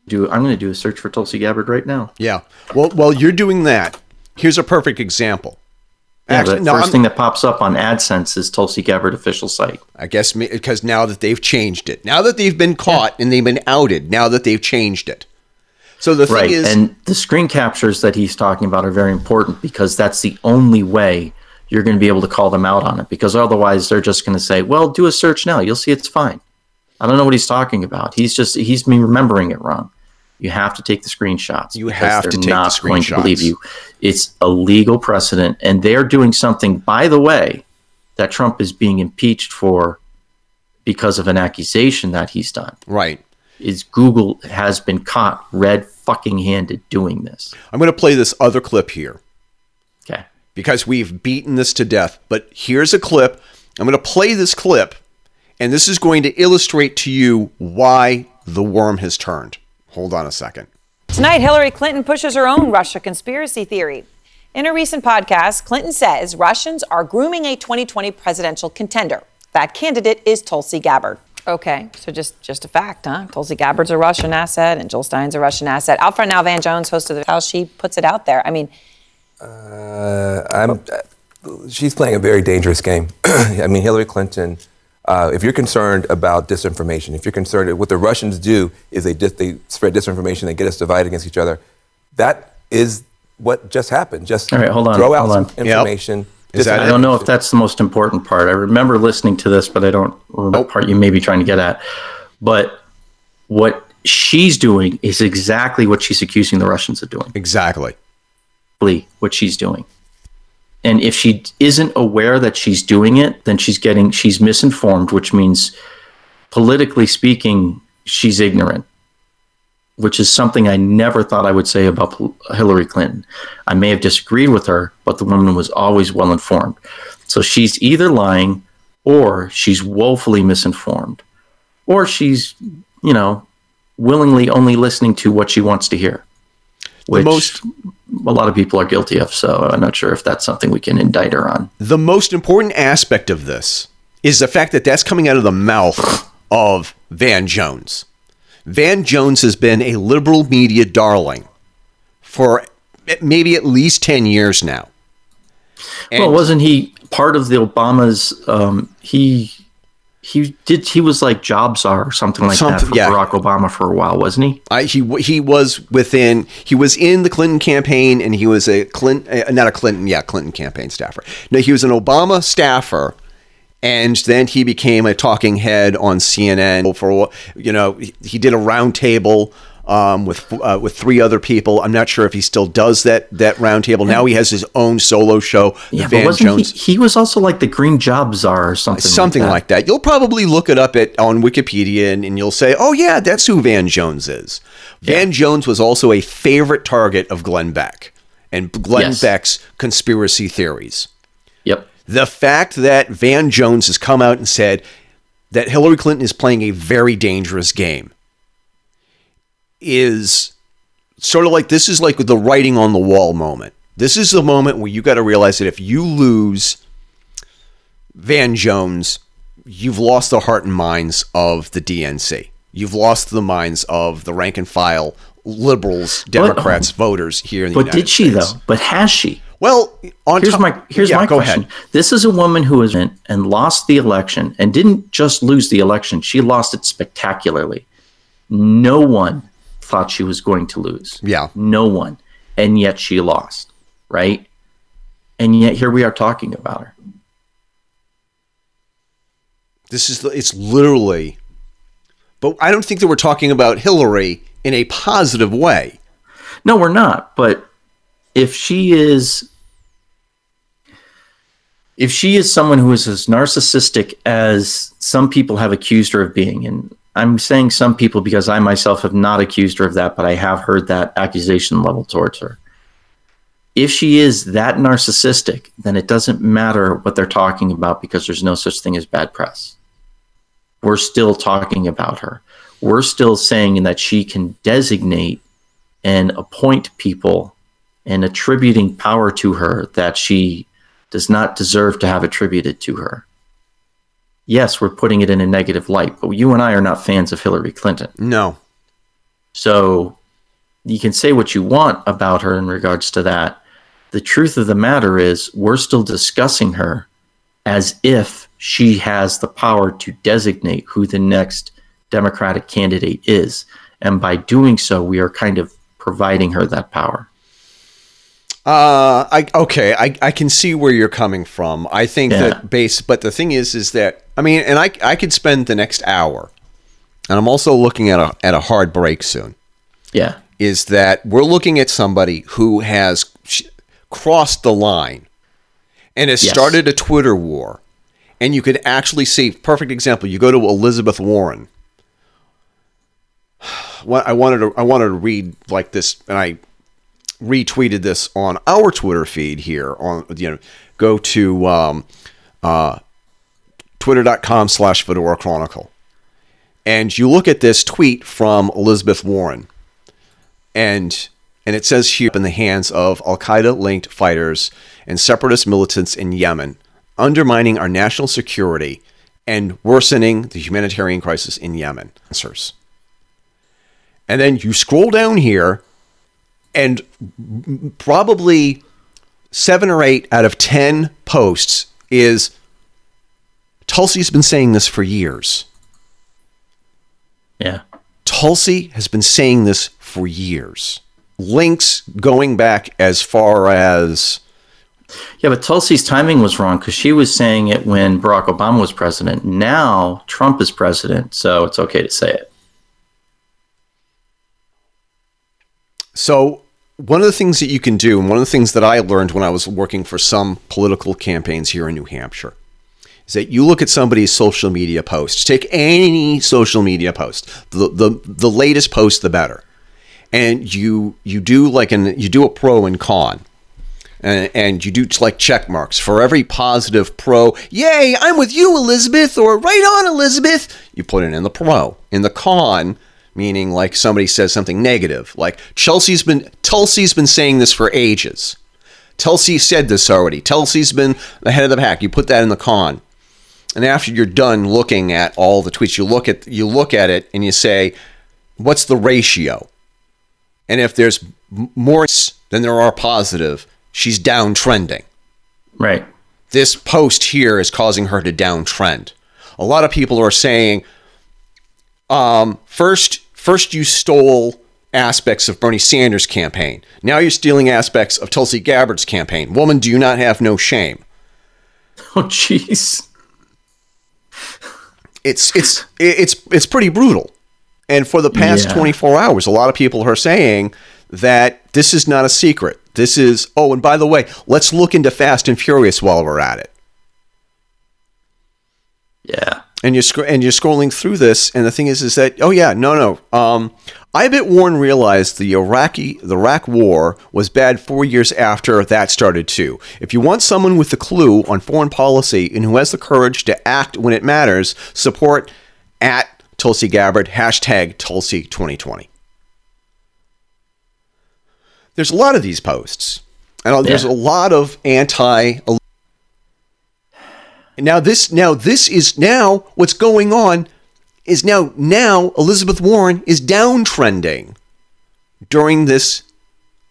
Do I'm going to do a search for Tulsi Gabbard right now. Yeah. Well, while you're doing that, here's a perfect example. Yeah, Actually, the no, 1st I'm- thing that pops up on AdSense is Tulsi Gabbard official site. I guess because now that they've changed it, now that they've been caught and they've been outed, now that they've changed it. So the thing Right. is, and the screen captures that he's talking about are very important because that's the only way you're going to be able to call them out on it because otherwise they're just going to say, well, do a search now. You'll see it's fine. I don't know what he's talking about. He's just, he's me remembering it wrong. You have to take the screenshots. You have to take the not going to believe you. It's a legal precedent. And they're doing something, by the way, that Trump is being impeached for because of an accusation that he's done right. Is Google has been caught red fucking handed doing this. I'm going to play this other clip here Okay. because we've beaten this to death. But here's a clip. I'm going to play this clip, and this is going to illustrate to you why the worm has turned. Hold on a second. Tonight, Hillary Clinton pushes her own Russia conspiracy theory. In a recent podcast, Clinton says Russians are grooming a 2020 presidential contender. That candidate is Tulsi Gabbard. Okay, so just just a fact, huh? Tulsi Gabbard's a Russian asset, and Jill Stein's a Russian asset. Out front now, Van Jones, host of the how she puts it out there. I mean, I'm, uh, she's playing a very dangerous game. I mean, Hillary Clinton. Uh, if you're concerned about disinformation, if you're concerned, what the Russians do is they dis- they spread disinformation, they get us divided against each other. That is what just happened. Just All right, hold on, throw out hold some on. Yep. information. Is that I don't know if that's the most important part. I remember listening to this, but I don't remember oh. what part you may be trying to get at. But what she's doing is exactly what she's accusing the Russians of doing. Exactly. Exactly what she's doing. And if she isn't aware that she's doing it, then she's getting she's misinformed, which means politically speaking, she's ignorant. Which is something I never thought I would say about Hillary Clinton. I may have disagreed with her, but the woman was always well informed. So she's either lying or she's woefully misinformed or she's, you know, willingly only listening to what she wants to hear. Which most- a lot of people are guilty of. So I'm not sure if that's something we can indict her on. The most important aspect of this is the fact that that's coming out of the mouth of Van Jones. Van Jones has been a liberal media darling for maybe at least 10 years now. And well, wasn't he part of the Obama's? Um, he he did he was like job czar or something like something, that for yeah. Barack Obama for a while, wasn't he? I, he he was within he was in the Clinton campaign and he was a Clinton uh, not a Clinton yeah Clinton campaign staffer. No, he was an Obama staffer and then he became a talking head on CNN for you know he did a roundtable um, with uh, with three other people. I'm not sure if he still does that that roundtable. Now he has his own solo show. Yeah, Van but wasn't Jones. He, he, was also like the Green Job Czar or something. Something like that. Like that. You'll probably look it up at on Wikipedia and, and you'll say, "Oh yeah, that's who Van Jones is." Yeah. Van Jones was also a favorite target of Glenn Beck and Glenn yes. Beck's conspiracy theories. Yep. The fact that Van Jones has come out and said that Hillary Clinton is playing a very dangerous game is sort of like this is like the writing on the wall moment. This is the moment where you got to realize that if you lose Van Jones, you've lost the heart and minds of the DNC. You've lost the minds of the rank and file liberals, Democrats, but, voters here in the but United did she though? But has she? Well, here's my here's yeah, my question. Ahead. This is a woman who was in and lost the election, and didn't just lose the election; she lost it spectacularly. No one thought she was going to lose. Yeah, no one, and yet she lost. Right, and yet here we are talking about her. This is it's literally, but I don't think that we're talking about Hillary in a positive way. No, we're not. But if she is if she is someone who is as narcissistic as some people have accused her of being, and I'm saying some people because I myself have not accused her of that, but I have heard that accusation level towards her. If she is that narcissistic, then it doesn't matter what they're talking about because there's no such thing as bad press. We're still talking about her. We're still saying that she can designate and appoint people and attributing power to her that she does not deserve to have attributed to her. Yes, we're putting it in a negative light, but you and I are not fans of Hillary Clinton. No. So you can say what you want about her in regards to that. The truth of the matter is, we're still discussing her as if she has the power to designate who the next Democratic candidate is. And by doing so, we are kind of providing her that power. Uh, I okay, I, I can see where you're coming from. I think yeah. that base, but the thing is, is that I mean, and I I could spend the next hour, and I'm also looking at a at a hard break soon. Yeah, is that we're looking at somebody who has crossed the line, and has yes. started a Twitter war, and you could actually see perfect example. You go to Elizabeth Warren. I wanted to I wanted to read like this, and I retweeted this on our Twitter feed here. On you know, go to um, uh, twitter.com slash Fedora Chronicle, and you look at this tweet from Elizabeth Warren, and and it says here in the hands of Al Qaeda linked fighters and separatist militants in Yemen, undermining our national security and worsening the humanitarian crisis in Yemen. Answers. And then you scroll down here and probably seven or eight out of 10 posts is Tulsi's been saying this for years. Yeah. Tulsi has been saying this for years. Links going back as far as. Yeah, but Tulsi's timing was wrong because she was saying it when Barack Obama was president. Now Trump is president, so it's okay to say it. So, one of the things that you can do, and one of the things that I learned when I was working for some political campaigns here in New Hampshire, is that you look at somebody's social media posts. Take any social media post, the the, the latest post, the better, and you you do like an you do a pro and con. And, and you do like check marks for every positive pro. Yay, I'm with you, Elizabeth, or right on, Elizabeth. You put it in the pro. In the con, meaning like somebody says something negative. Like Chelsea's been Tulsi's been saying this for ages. Tulsi said this already. Tulsi's been ahead of the pack. You put that in the con. and after you're done looking at all the tweets, you look at you look at it and you say, what's the ratio? And if there's more than there are positive, she's downtrending. Right. This post here is causing her to downtrend. A lot of people are saying, um, first, first you stole aspects of Bernie Sanders' campaign. Now you're stealing aspects of Tulsi Gabbard's campaign. Woman, do you not have no shame? Oh, jeez. It's it's it's it's pretty brutal. And for the past Yeah. 24 hours, a lot of people are saying that this is not a secret. This is oh, and by the way, let's look into Fast and Furious while we're at it. Yeah. And you're sc- and you're scrolling through this, and the thing is, is that oh yeah, no, no. Um, I bet Warren realized the Iraqi the Iraq War was bad four years after that started too. If you want someone with a clue on foreign policy and who has the courage to act when it matters, support at Tulsi Gabbard hashtag Tulsi 2020. There's a lot of these posts, and there's a lot of anti now this now this is now what's going on is now now Elizabeth Warren is downtrending during this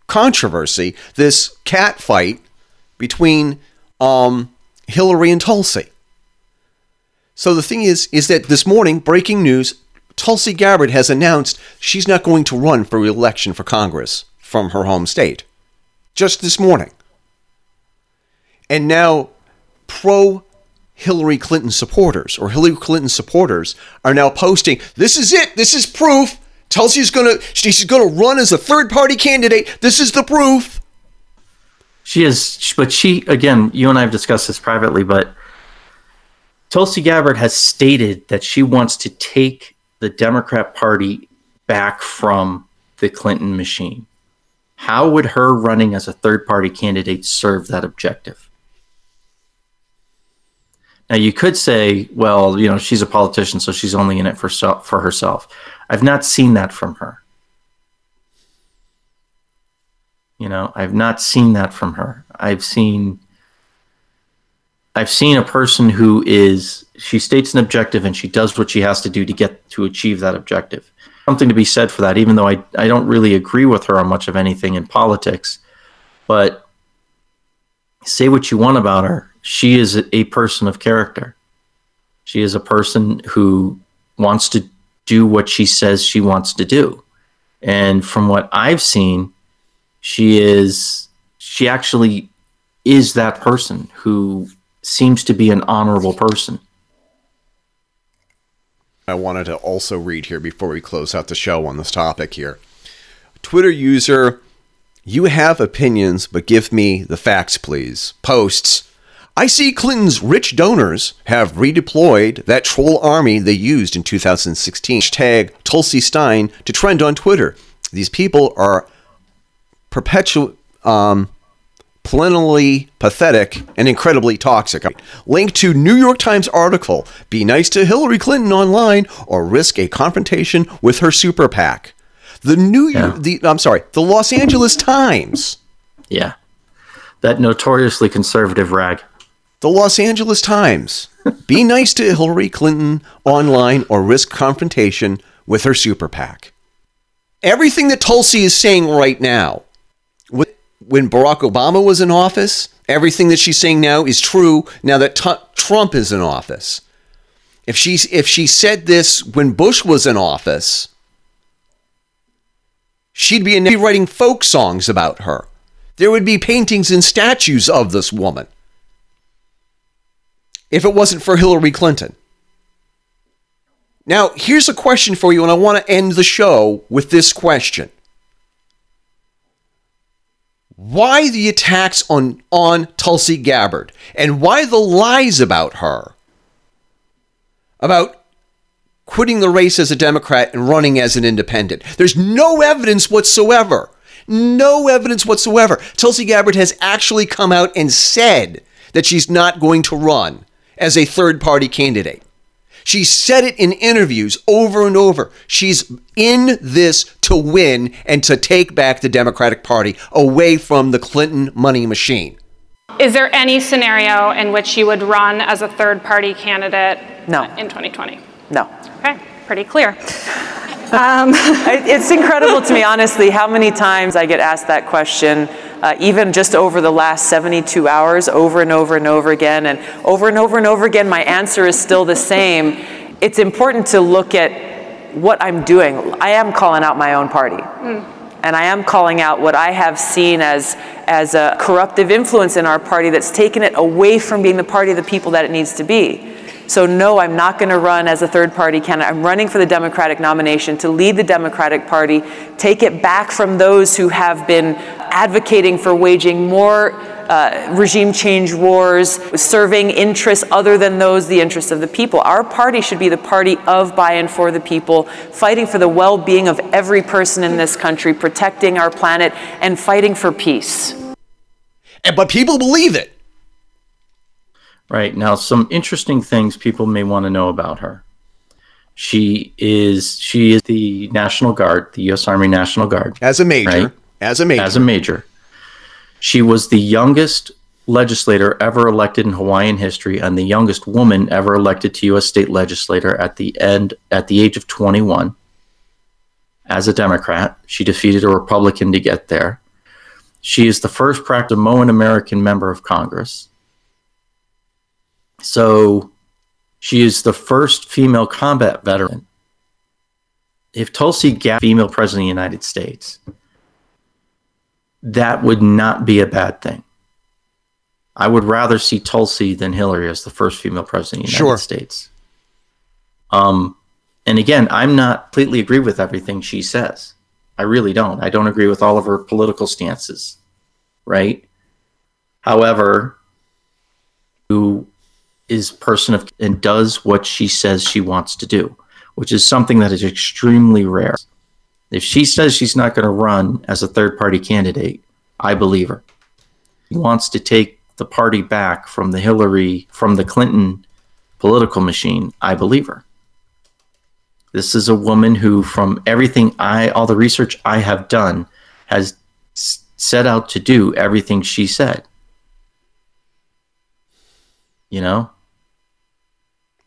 controversy, this cat fight between um, Hillary and Tulsi. So the thing is, is that this morning, breaking news: Tulsi Gabbard has announced she's not going to run for re-election for Congress from her home state. Just this morning, and now pro Hillary Clinton supporters or Hillary Clinton supporters are now posting, this is it, this is proof. Tulsi's gonna she's gonna run as a third party candidate. This is the proof. She is, but she, again, you and I have discussed this privately, but Tulsi Gabbard has stated that she wants to take the Democrat Party back from the Clinton machine. How would her running as a third party candidate serve that objective? Now you could say, well, you know, she's a politician, so she's only in it for self, for herself. I've not seen that from her. You know, I've not seen that from her. I've seen I've seen a person who is she states an objective and she does what she has to do to get to achieve that objective. Something to be said for that, even though I, I don't really agree with her on much of anything in politics. But say what you want about her, she is a person of character. She is a person who wants to do what she says she wants to do. And from what I've seen, she is she actually is that person who seems to be an honorable person. I wanted to also read here before we close out the show on this topic here. Twitter user, you have opinions, but give me the facts, please. Posts. I see Clinton's rich donors have redeployed that troll army they used in 2016. Hashtag Tulsi Stein to trend on Twitter. These people are perpetual, um, perennially pathetic and incredibly toxic. Link to New York Times article: "Be nice to Hillary Clinton online, or risk a confrontation with her super PAC." The New Yeah. the I'm sorry, the Los Angeles Times. Yeah. That notoriously conservative rag. The Los Angeles Times. Be nice to Hillary Clinton online or risk confrontation with her super PAC. Everything that Tulsi is saying right now, when Barack Obama was in office, everything that she's saying now is true now that Tu Trump is in office. If she if she said this when Bush was in office, she'd be in- writing folk songs about her. There would be paintings and statues of this woman if it wasn't for Hillary Clinton. Now, here's a question for you, and I want to end the show with this question. Why the attacks on, on Tulsi Gabbard? And why the lies about her? About quitting the race as a Democrat and running as an independent. There's no evidence whatsoever. No evidence whatsoever. Tulsi Gabbard has actually come out and said that she's not going to run as a third party candidate. She said it in interviews over and over. She's in this to win and to take back the Democratic Party away from the Clinton money machine. is there any scenario in which you would run as a third party candidate No. in 2020? No. Okay, pretty clear. I- It's incredible to me, honestly, how many times I get asked that question, uh, even just over the last 72 hours, over and over and over again. And over and over and over again, my answer is still the same. It's important to look at what I'm doing. I am calling out my own party. And I am calling out what I have seen as, as a corruptive influence in our party that's taken it away from being the party of the people that it needs to be. So, no, I'm not going to run as a third party candidate. I'm running for the Democratic nomination to lead the Democratic Party, take it back from those who have been advocating for waging more uh, regime change wars, serving interests other than those, the interests of the people. Our party should be the party of, by, and for the people, fighting for the well being of every person in this country, protecting our planet, and fighting for peace. But people believe it. Right. Now, some interesting things people may want to know about her. She is she is the National Guard, the U.S. Army National Guard, As a major. Right. As a major. as a major. She was the youngest legislator ever elected in Hawaiian history and the youngest woman ever elected to U.S. state legislator at the end at the age of 21. As a Democrat, she defeated a Republican to get there. She is the first practice Samoan American member of Congress. So she is the first female combat veteran. If Tulsi Gabbard, female president of the United States, that would not be a bad thing. I would rather see Tulsi than Hillary as the first female president of the United Sure. States. Um, and again, I'm not completely agree with everything she says. I really don't. I don't agree with all of her political stances, right? However, who is person of and does what she says she wants to do, which is something that is extremely rare. If she says she's not going to run as a third party candidate, I believe her. She wants to take the party back from the Hillary, from the Clinton political machine. I believe her. This is a woman who, from everything I, all the research I have done, has set out to do everything she said. You know,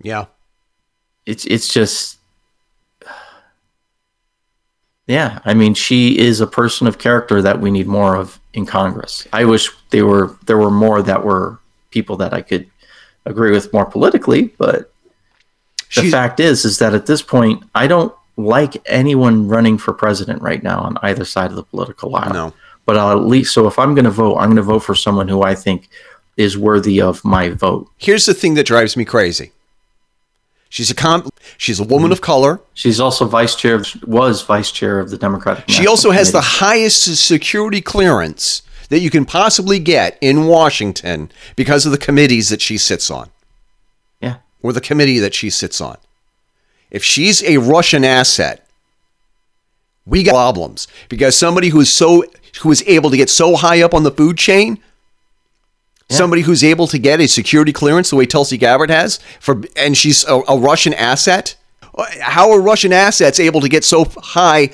yeah. it's it's just yeah i mean she is a person of character that we need more of in congress i wish they were there were more that were people that i could agree with more politically but the She's- fact is is that at this point i don't like anyone running for president right now on either side of the political aisle No. but i'll at least so if i'm going to vote i'm going to vote for someone who i think is worthy of my vote Here's the thing that drives me crazy. She's a com- she's a woman of color. She's also vice chair, of, was vice chair of the Democratic. She National also has the highest security clearance that you can possibly get in Washington because of the committees that she sits on yeah. or the committee that she sits on. If she's a Russian asset, we got problems because somebody who is so who is able to get so high up on the food chain, somebody who's able to get a security clearance the way Tulsi Gabbard has for and she's a, a Russian asset. Uh, how are Russian assets able to get so high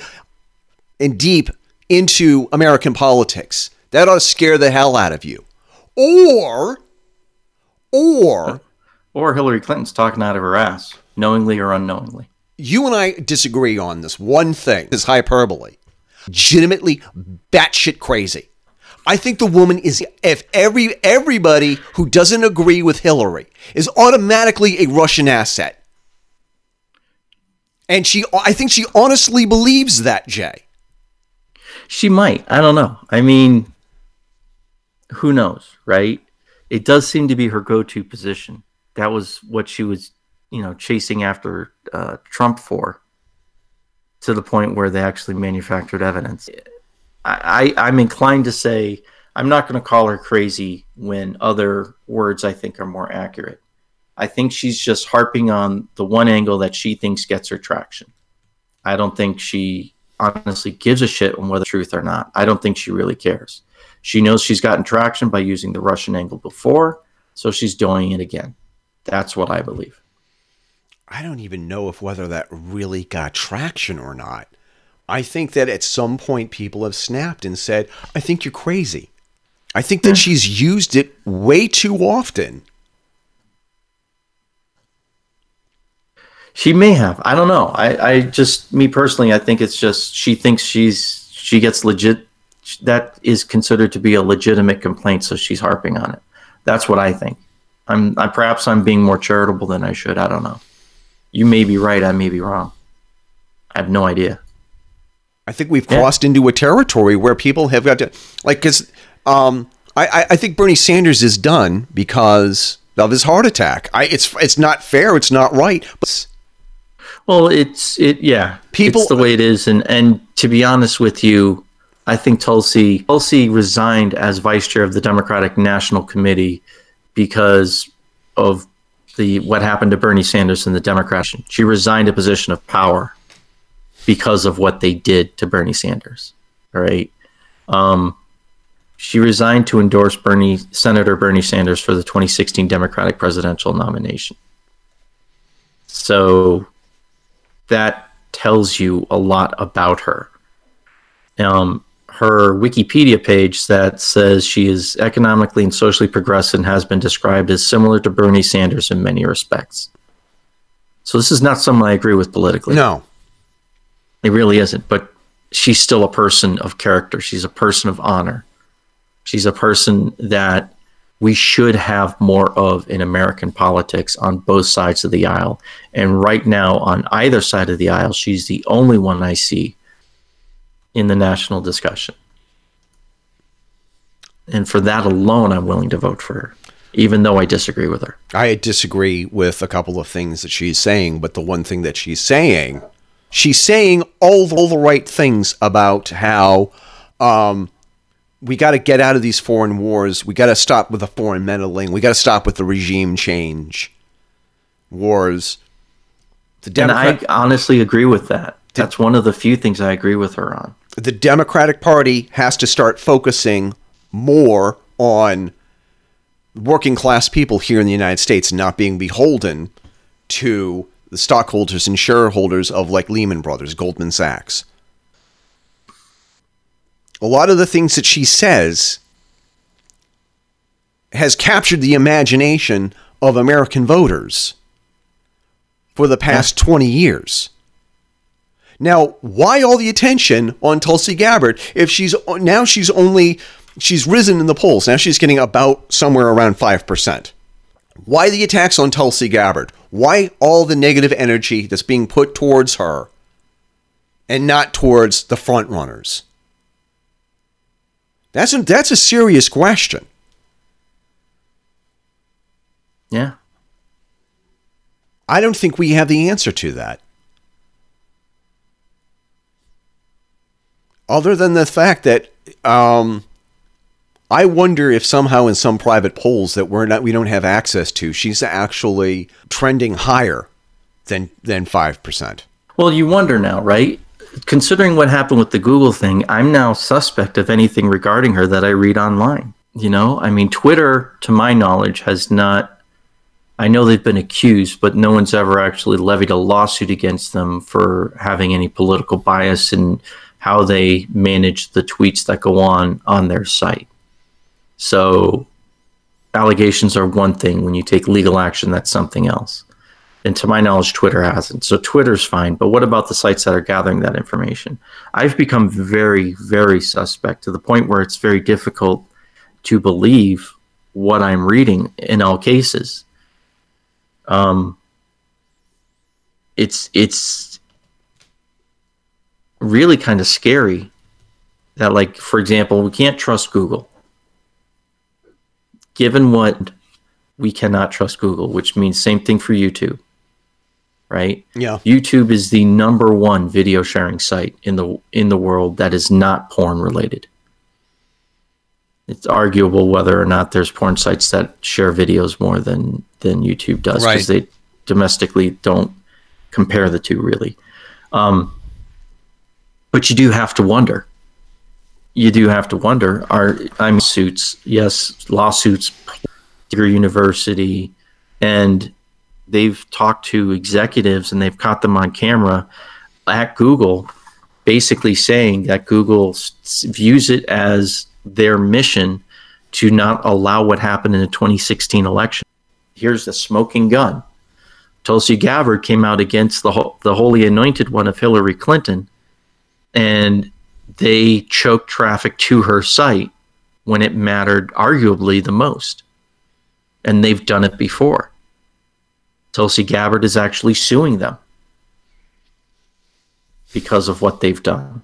and deep into American politics? That ought to scare the hell out of you. Or or Or Hillary Clinton's talking out of her ass, knowingly or unknowingly. you and I disagree on this one thing. This hyperbole. Legitimately batshit crazy. I think the woman is if every everybody who doesn't agree with Hillary is automatically a Russian asset. And she I think she honestly believes that, Jay. She might. I don't know. I mean, who knows, right? It does seem to be her go-to position. That was what she was, you know, chasing after uh, Trump for, to the point where they actually manufactured evidence. I, I'm inclined to say I'm not going to call her crazy when other words I think are more accurate. I think she's just harping on the one angle that she thinks gets her traction. I don't think she honestly gives a shit on whether truth or not. I don't think she really cares. She knows she's gotten traction by using the Russian angle before, so she's doing it again. That's what I believe. I don't even know if whether that really got traction or not. I think that at some point people have snapped and said, I think you're crazy. I think that hmm. she's used it way too often. She may have. I don't know. I, I just me personally, I think it's just she thinks she's she gets legit. That is considered to be a legitimate complaint, so she's harping on it. That's what I think. I'm I, perhaps I'm being more charitable than I should. I don't know. You may be right. I may be wrong. I have no idea. I think we've crossed into a territory where people have got to like because um, I, I think Bernie Sanders is done because of his heart attack. I it's it's not fair. It's not right. But Well, it's it yeah. People- it's the way it is, and and to be honest with you, I think Tulsi Tulsi resigned as vice chair of the Democratic National Committee because of the what happened to Bernie Sanders and the Democrats. She resigned a position of power because of what they did to Bernie Sanders. All right. Um, she resigned to endorse Bernie Senator Bernie Sanders for the 2016 Democratic presidential nomination. So that tells you a lot about her. Um, her Wikipedia page that says she is economically and socially progressive and has been described as similar to Bernie Sanders in many respects. So this is not someone I agree with politically. no, It really isn't. But she's still a person of character. She's a person of honor. She's a person that we should have more of in American politics on both sides of the aisle. And right now, on either side of the aisle, she's the only one I see in the national discussion. And for that alone, I'm willing to vote for her, even though I disagree with her. I disagree with a couple of things that she's saying, but the one thing that she's saying, she's saying all the, all the right things about how um, we got to get out of these foreign wars. We got to stop with the foreign meddling. We got to stop with the regime change wars. The And I honestly agree with that. That's one of the few things I agree with her on. the Democratic Party has to start focusing more on working class people here in the United States, not being beholden to the stockholders and shareholders of like Lehman Brothers, Goldman Sachs. A lot of the things that she says has captured the imagination of American voters for the past 20 years. Now, why all the attention on Tulsi Gabbard if she's now she's only she's risen in the polls. Now she's getting about somewhere around 5%. Why the attacks on Tulsi Gabbard? Why all the negative energy that's being put towards her and not towards the front runners? That's a, that's a serious question. Yeah. I don't think we have the answer to that. Other than the fact that um, I wonder if somehow in some private polls that we're not we don't have access to, she's actually trending higher than than five percent. Well, you wonder now, right? Considering what happened with the Google thing, I'm now suspect of anything regarding her that I read online. You know, I mean, Twitter, to my knowledge, has not. I know they've been accused, but no one's ever actually levied a lawsuit against them for having any political bias in how they manage the tweets that go on on their site. So, allegations are one thing. When you take legal action, that's something else. And to my knowledge, Twitter hasn't. So Twitter's fine. But what about the sites that are gathering that information? I've become very, very suspect to the point where it's very difficult to believe what I'm reading in all cases. Um, it's it's really kind of scary that, like, for example, we can't trust Google. Given what we cannot trust Google, which means same thing for YouTube right? Yeah. YouTube is the number one video sharing site in the in the world that is not porn related. It's arguable whether or not there's porn sites that share videos more than than YouTube does because Right. they domestically don't compare the two really. Um, but you do have to wonder. You do have to wonder. Are I'm suits? Yes, lawsuits. Your university, and they've talked to executives and they've caught them on camera at Google, basically saying that Google views it as their mission to not allow what happened in the 2016 election. Here's the smoking gun. Tulsi Gabbard came out against the the holy anointed one of Hillary Clinton, and they choked traffic to her site when it mattered arguably the most. And they've done it before. Tulsi Gabbard is actually suing them because of what they've done.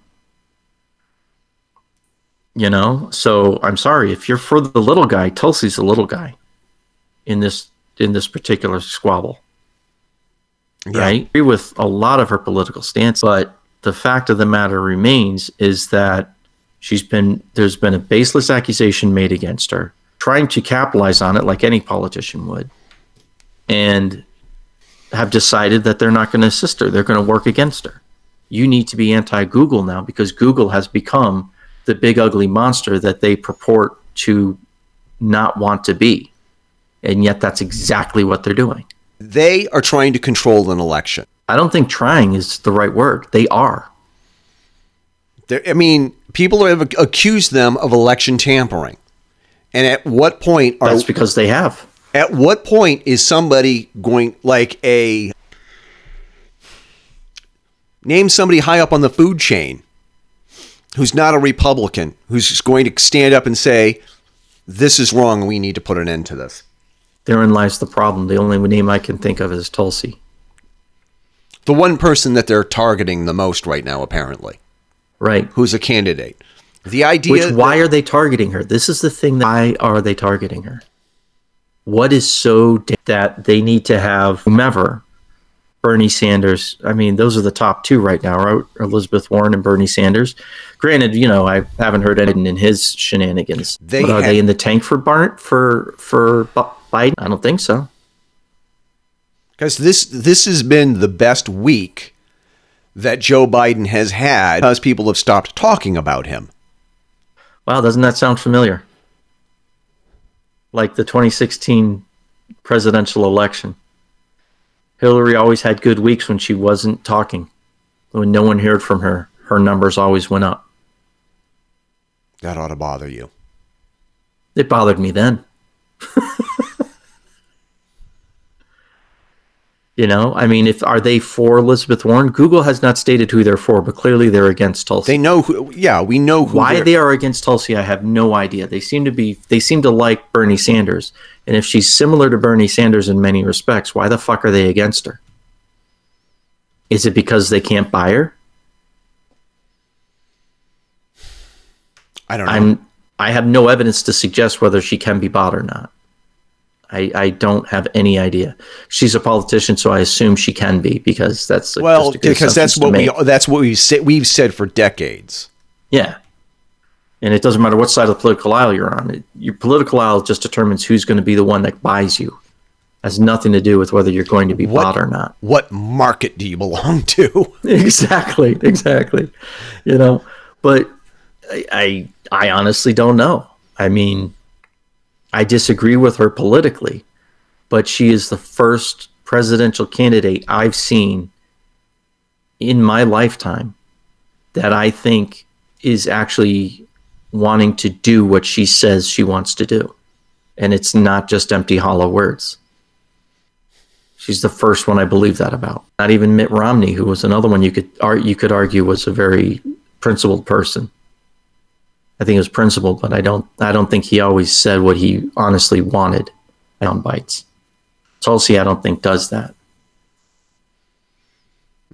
You know, so I'm sorry if you're for the little guy. Tulsi's a little guy in this in this particular squabble. Yeah. Right, I agree with a lot of her political stance, but the fact of the matter remains is that she's been there's been a baseless accusation made against her, trying to capitalize on it like any politician would, and have decided that they're not going to assist her. They're going to work against her. You need to be anti Google now because Google has become the big ugly monster that they purport to not want to be. And yet that's exactly what they're doing. They are trying to control an election. I don't think trying is the right word. They are. They're, I mean, people have accused them of election tampering. And at what point are That's because they have. at what point is somebody going like a name somebody high up on the food chain who's not a Republican who's going to stand up and say this is wrong we need to put an end to this. Therein lies the problem. The only name I can think of is Tulsi. The one person that they're targeting the most right now apparently, Right. who's a candidate. The idea Which why are they targeting her? This is the thing. That, why are they targeting her? What is so da- that they need to have whomever Bernie Sanders? I mean, those are the top two right now, right? Elizabeth Warren and Bernie Sanders. Granted, you know, I haven't heard anything in his shenanigans. They but are had- they in the tank for Bart for for Biden? I don't think so. Because this this has been the best week that Joe Biden has had because people have stopped talking about him. Wow, doesn't that sound familiar? Like the 2016 presidential election. Hillary always had good weeks when she wasn't talking. When no one heard from her, her numbers always went up. That ought to bother you. It bothered me then. you know, I mean, if are they for Elizabeth Warren? Google has not stated who they're for, but clearly they're against Tulsi. They know who. Yeah, we know who. Why they are against Tulsi, I have no idea. They seem to be they seem to like Bernie Sanders. And if she's similar to Bernie Sanders in many respects, why the fuck are they against her? Is it because they can't buy her? I don't know. I'm I have no evidence to suggest whether she can be bought or not. I, I don't have any idea. She's a politician, so I assume she can be because that's like, well, just a good because that's what we that's what we said we've said for decades. Yeah. And it doesn't matter what side of the political aisle you're on. It, your political aisle just determines who's going to be the one that buys you. has nothing to do with whether you're going to be What- bought or not. What market do you belong to? exactly, exactly. You know, but I, I, I honestly don't know. I mean, I disagree with her politically, but she is the first presidential candidate I've seen in my lifetime that I think is actually wanting to do what she says she wants to do. And it's not just empty, hollow words. She's the first one I believe that about. Not even Mitt Romney, who was another one you could you could argue was a very principled person. I think it was principled, but I don't I don't think he always said what he honestly wanted on bites. Tulsi, I don't think does that.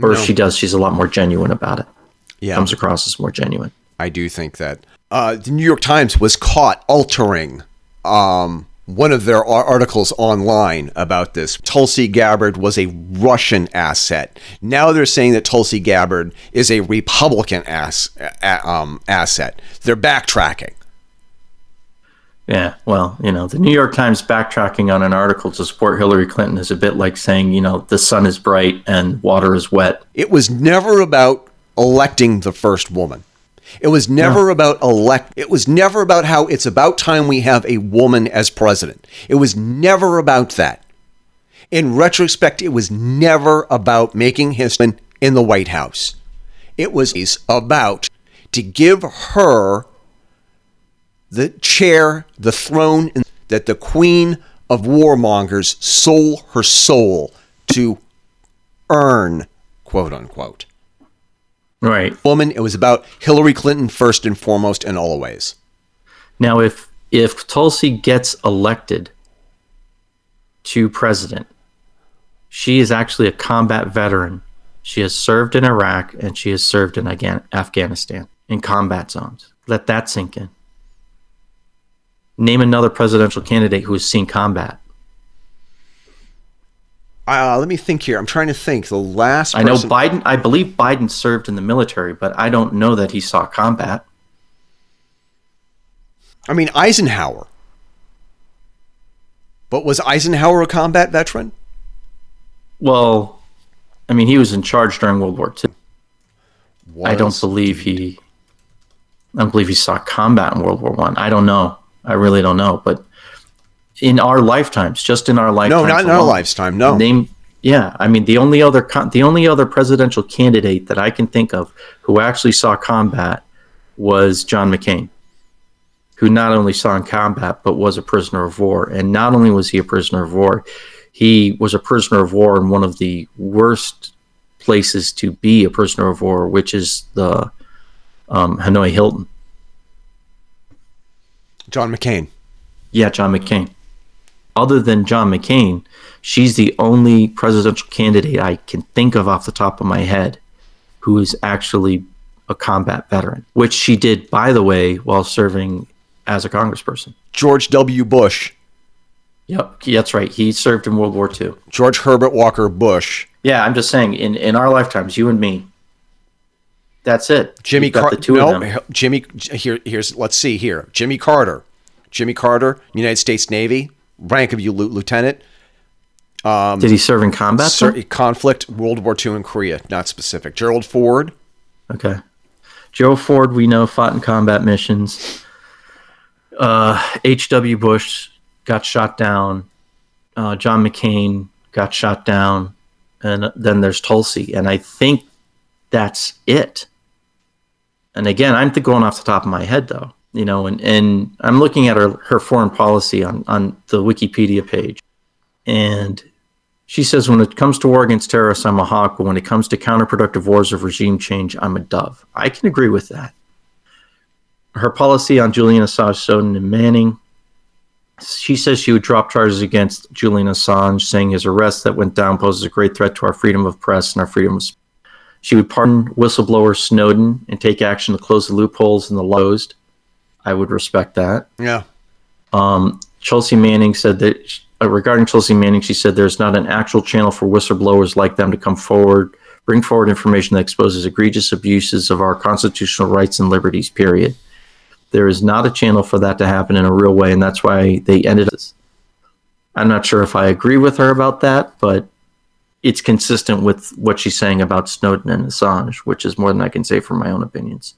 Or if No. she does, she's a lot more genuine about it. Yeah, Comes across as more genuine. I do think that uh, the New York Times was caught altering um, one of their articles online about this. Tulsi Gabbard was a Russian asset. Now they're saying that Tulsi Gabbard is a Republican ass, um, asset. They're backtracking. Yeah, well, you know, the New York Times backtracking on an article to support Hillary Clinton is a bit like saying, you know, the sun is bright and water is wet. It was never about electing the first woman. It was never about elect. It was never about how it's about time we have a woman as president. It was never about that. In retrospect, it was never about making history in the White House. It was about to give her the chair, the throne that the queen of warmongers sold her soul to earn, quote unquote. Right. Woman, it was about Hillary Clinton first and foremost and always. Now, if if Tulsi gets elected to president, she is actually a combat veteran. She has served in Iraq and she has served in Afghanistan in combat zones. Let that sink in. Name another presidential candidate who has seen combat. Uh, let me think here. I'm trying to think. The last I know Biden. I believe Biden served in the military, but I don't know that he saw combat. I mean Eisenhower. But was Eisenhower a combat veteran? Well, I mean, he was in charge during World War II. Was I don't believe he. I don't believe he saw combat in World War One. I. I don't know. I really don't know. But in our lifetimes, just in our lifetimes, no, not in our lifetime. No, name. Yeah, I mean, the only other con- the only other presidential candidate that I can think of who actually saw combat was John McCain, who not only saw in combat but was a prisoner of war. And not only was he a prisoner of war, he was a prisoner of war in one of the worst places to be a prisoner of war, which is the um, Hanoi Hilton. John McCain. Yeah, John McCain. Other than John McCain, she's the only presidential candidate I can think of off the top of my head who is actually a combat veteran, which she did, by the way, while serving as a congressperson. George W. Bush. Yep, that's right. He served in World War II. George Herbert Walker Bush. Yeah, I'm just saying, in, in our lifetimes, you and me, that's it. Jimmy Carter. No, Jimmy. Here, here's. Let's see here. Jimmy Carter. Jimmy Carter, United States Navy, rank of you lieutenant. Um, Did he serve in combat? Ser- conflict, World War II in Korea, not specific. Gerald Ford. Okay. Joe Ford, we know, fought in combat missions. H.W. Uh, Bush got shot down. Uh, John McCain got shot down. And then there's Tulsi. And I think that's it. And again, I'm going off the top of my head, though you know, and, and I'm looking at her, her foreign policy on, on the Wikipedia page. And she says, when it comes to war against terrorists, I'm a hawk, but when it comes to counterproductive wars of regime change, I'm a dove. I can agree with that. Her policy on Julian Assange, Snowden, and Manning. She says she would drop charges against Julian Assange, saying his arrest that went down poses a great threat to our freedom of press and our freedom of speech. She would pardon whistleblower Snowden and take action to close the loopholes in the closed. I would respect that. Yeah. Um, Chelsea Manning said that uh, regarding Chelsea Manning, she said there's not an actual channel for whistleblowers like them to come forward, bring forward information that exposes egregious abuses of our constitutional rights and liberties. Period. There is not a channel for that to happen in a real way, and that's why they ended this. I'm not sure if I agree with her about that, but it's consistent with what she's saying about Snowden and Assange, which is more than I can say for my own opinions.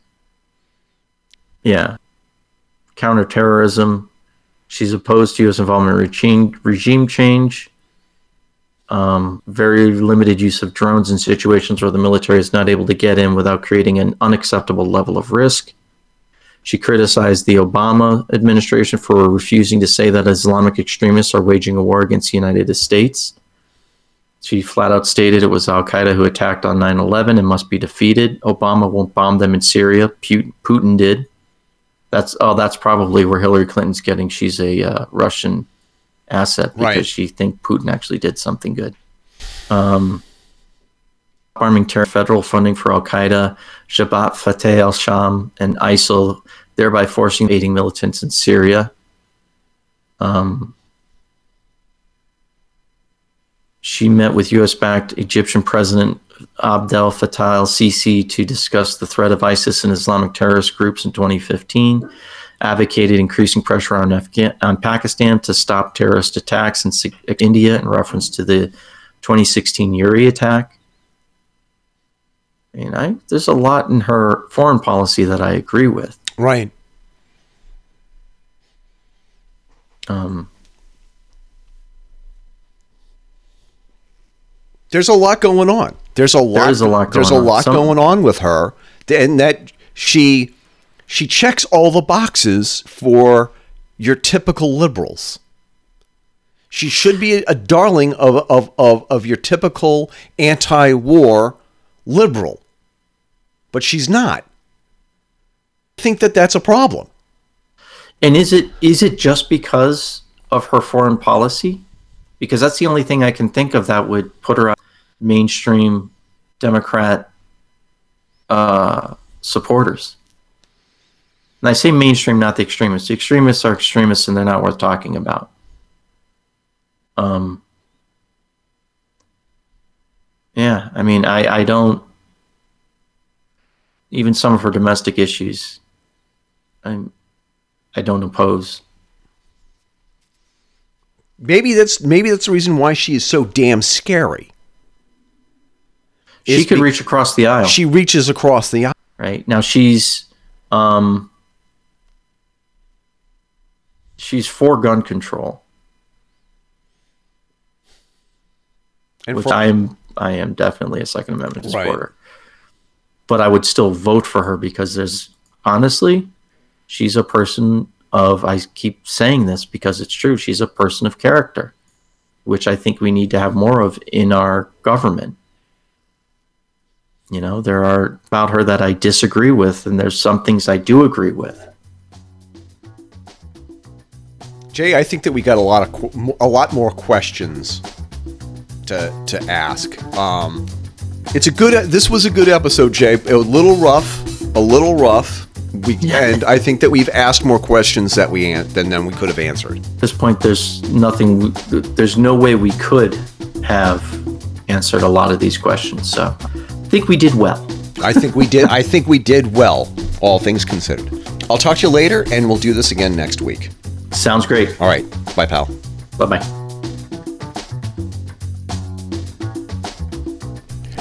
Yeah counterterrorism. She's opposed to U.S. involvement in regime, regime change. Um, very limited use of drones in situations where the military is not able to get in without creating an unacceptable level of risk. She criticized the Obama administration for refusing to say that Islamic extremists are waging a war against the United States. She flat out stated it was Al Qaeda who attacked on 9 11 and must be defeated. Obama won't bomb them in Syria. Putin did. That's oh, that's probably where Hillary Clinton's getting. She's a uh, Russian asset because right. she think Putin actually did something good. Um, arming terror, federal funding for Al Qaeda, Jabhat Fateh al Sham, and ISIL, thereby forcing aiding militants in Syria. Um, she met with U.S. backed Egyptian President Abdel Fattah el Sisi to discuss the threat of ISIS and Islamic terrorist groups in 2015, advocated increasing pressure on, Afghan- on Pakistan to stop terrorist attacks in India in reference to the 2016 Uri attack. I mean, I, there's a lot in her foreign policy that I agree with. Right. Um, there's a lot going on. There's a lot. There is a lot. there's a lot Some, going on with her, and that she she checks all the boxes for your typical liberals. She should be a darling of, of, of, of your typical anti war liberal, but she's not. I think that that's a problem. And is it is it just because of her foreign policy? Because that's the only thing I can think of that would put her mainstream Democrat uh, supporters. And I say mainstream, not the extremists. The extremists are extremists, and they're not worth talking about. Um. Yeah, I mean, I I don't. Even some of her domestic issues, I'm I don't oppose. Maybe that's maybe that's the reason why she is so damn scary. She could be- reach across the aisle. She reaches across the aisle. Right now, she's um, she's for gun control, and which for- I am. I am definitely a Second Amendment supporter. Right. But I would still vote for her because there's honestly, she's a person of I keep saying this because it's true. She's a person of character, which I think we need to have more of in our government. You know, there are about her that I disagree with, and there's some things I do agree with. Jay, I think that we got a lot of a lot more questions to to ask. Um, it's a good. This was a good episode, Jay. A little rough, a little rough we and I think that we've asked more questions that we an- than than we could have answered. At this point, there's nothing. There's no way we could have answered a lot of these questions. So, think we did well. I think we did. I think we did well, all things considered. I'll talk to you later, and we'll do this again next week. Sounds great. All right. Bye, pal. Bye bye.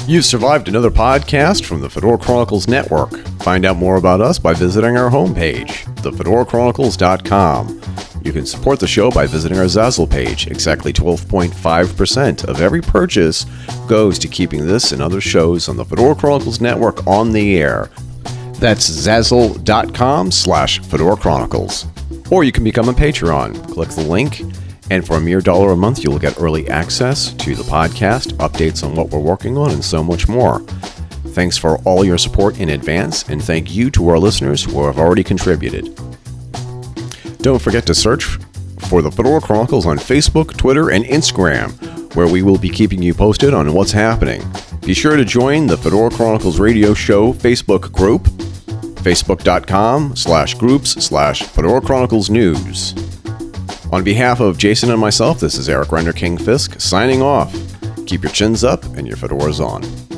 You've survived another podcast from the Fedora Chronicles Network. Find out more about us by visiting our homepage, thefedorachronicles.com. You can support the show by visiting our Zazzle page. Exactly 12.5% of every purchase goes to keeping this and other shows on the Fedora Chronicles Network on the air. That's zazzle.com slash Fedora Chronicles. Or you can become a Patreon. Click the link and for a mere dollar a month, you'll get early access to the podcast, updates on what we're working on, and so much more. Thanks for all your support in advance, and thank you to our listeners who have already contributed. Don't forget to search for the Fedora Chronicles on Facebook, Twitter, and Instagram, where we will be keeping you posted on what's happening. Be sure to join the Fedora Chronicles Radio Show Facebook group, facebook.com slash groups slash Fedora Chronicles News. On behalf of Jason and myself, this is Eric Renderking Fisk signing off. Keep your chins up and your fedoras on.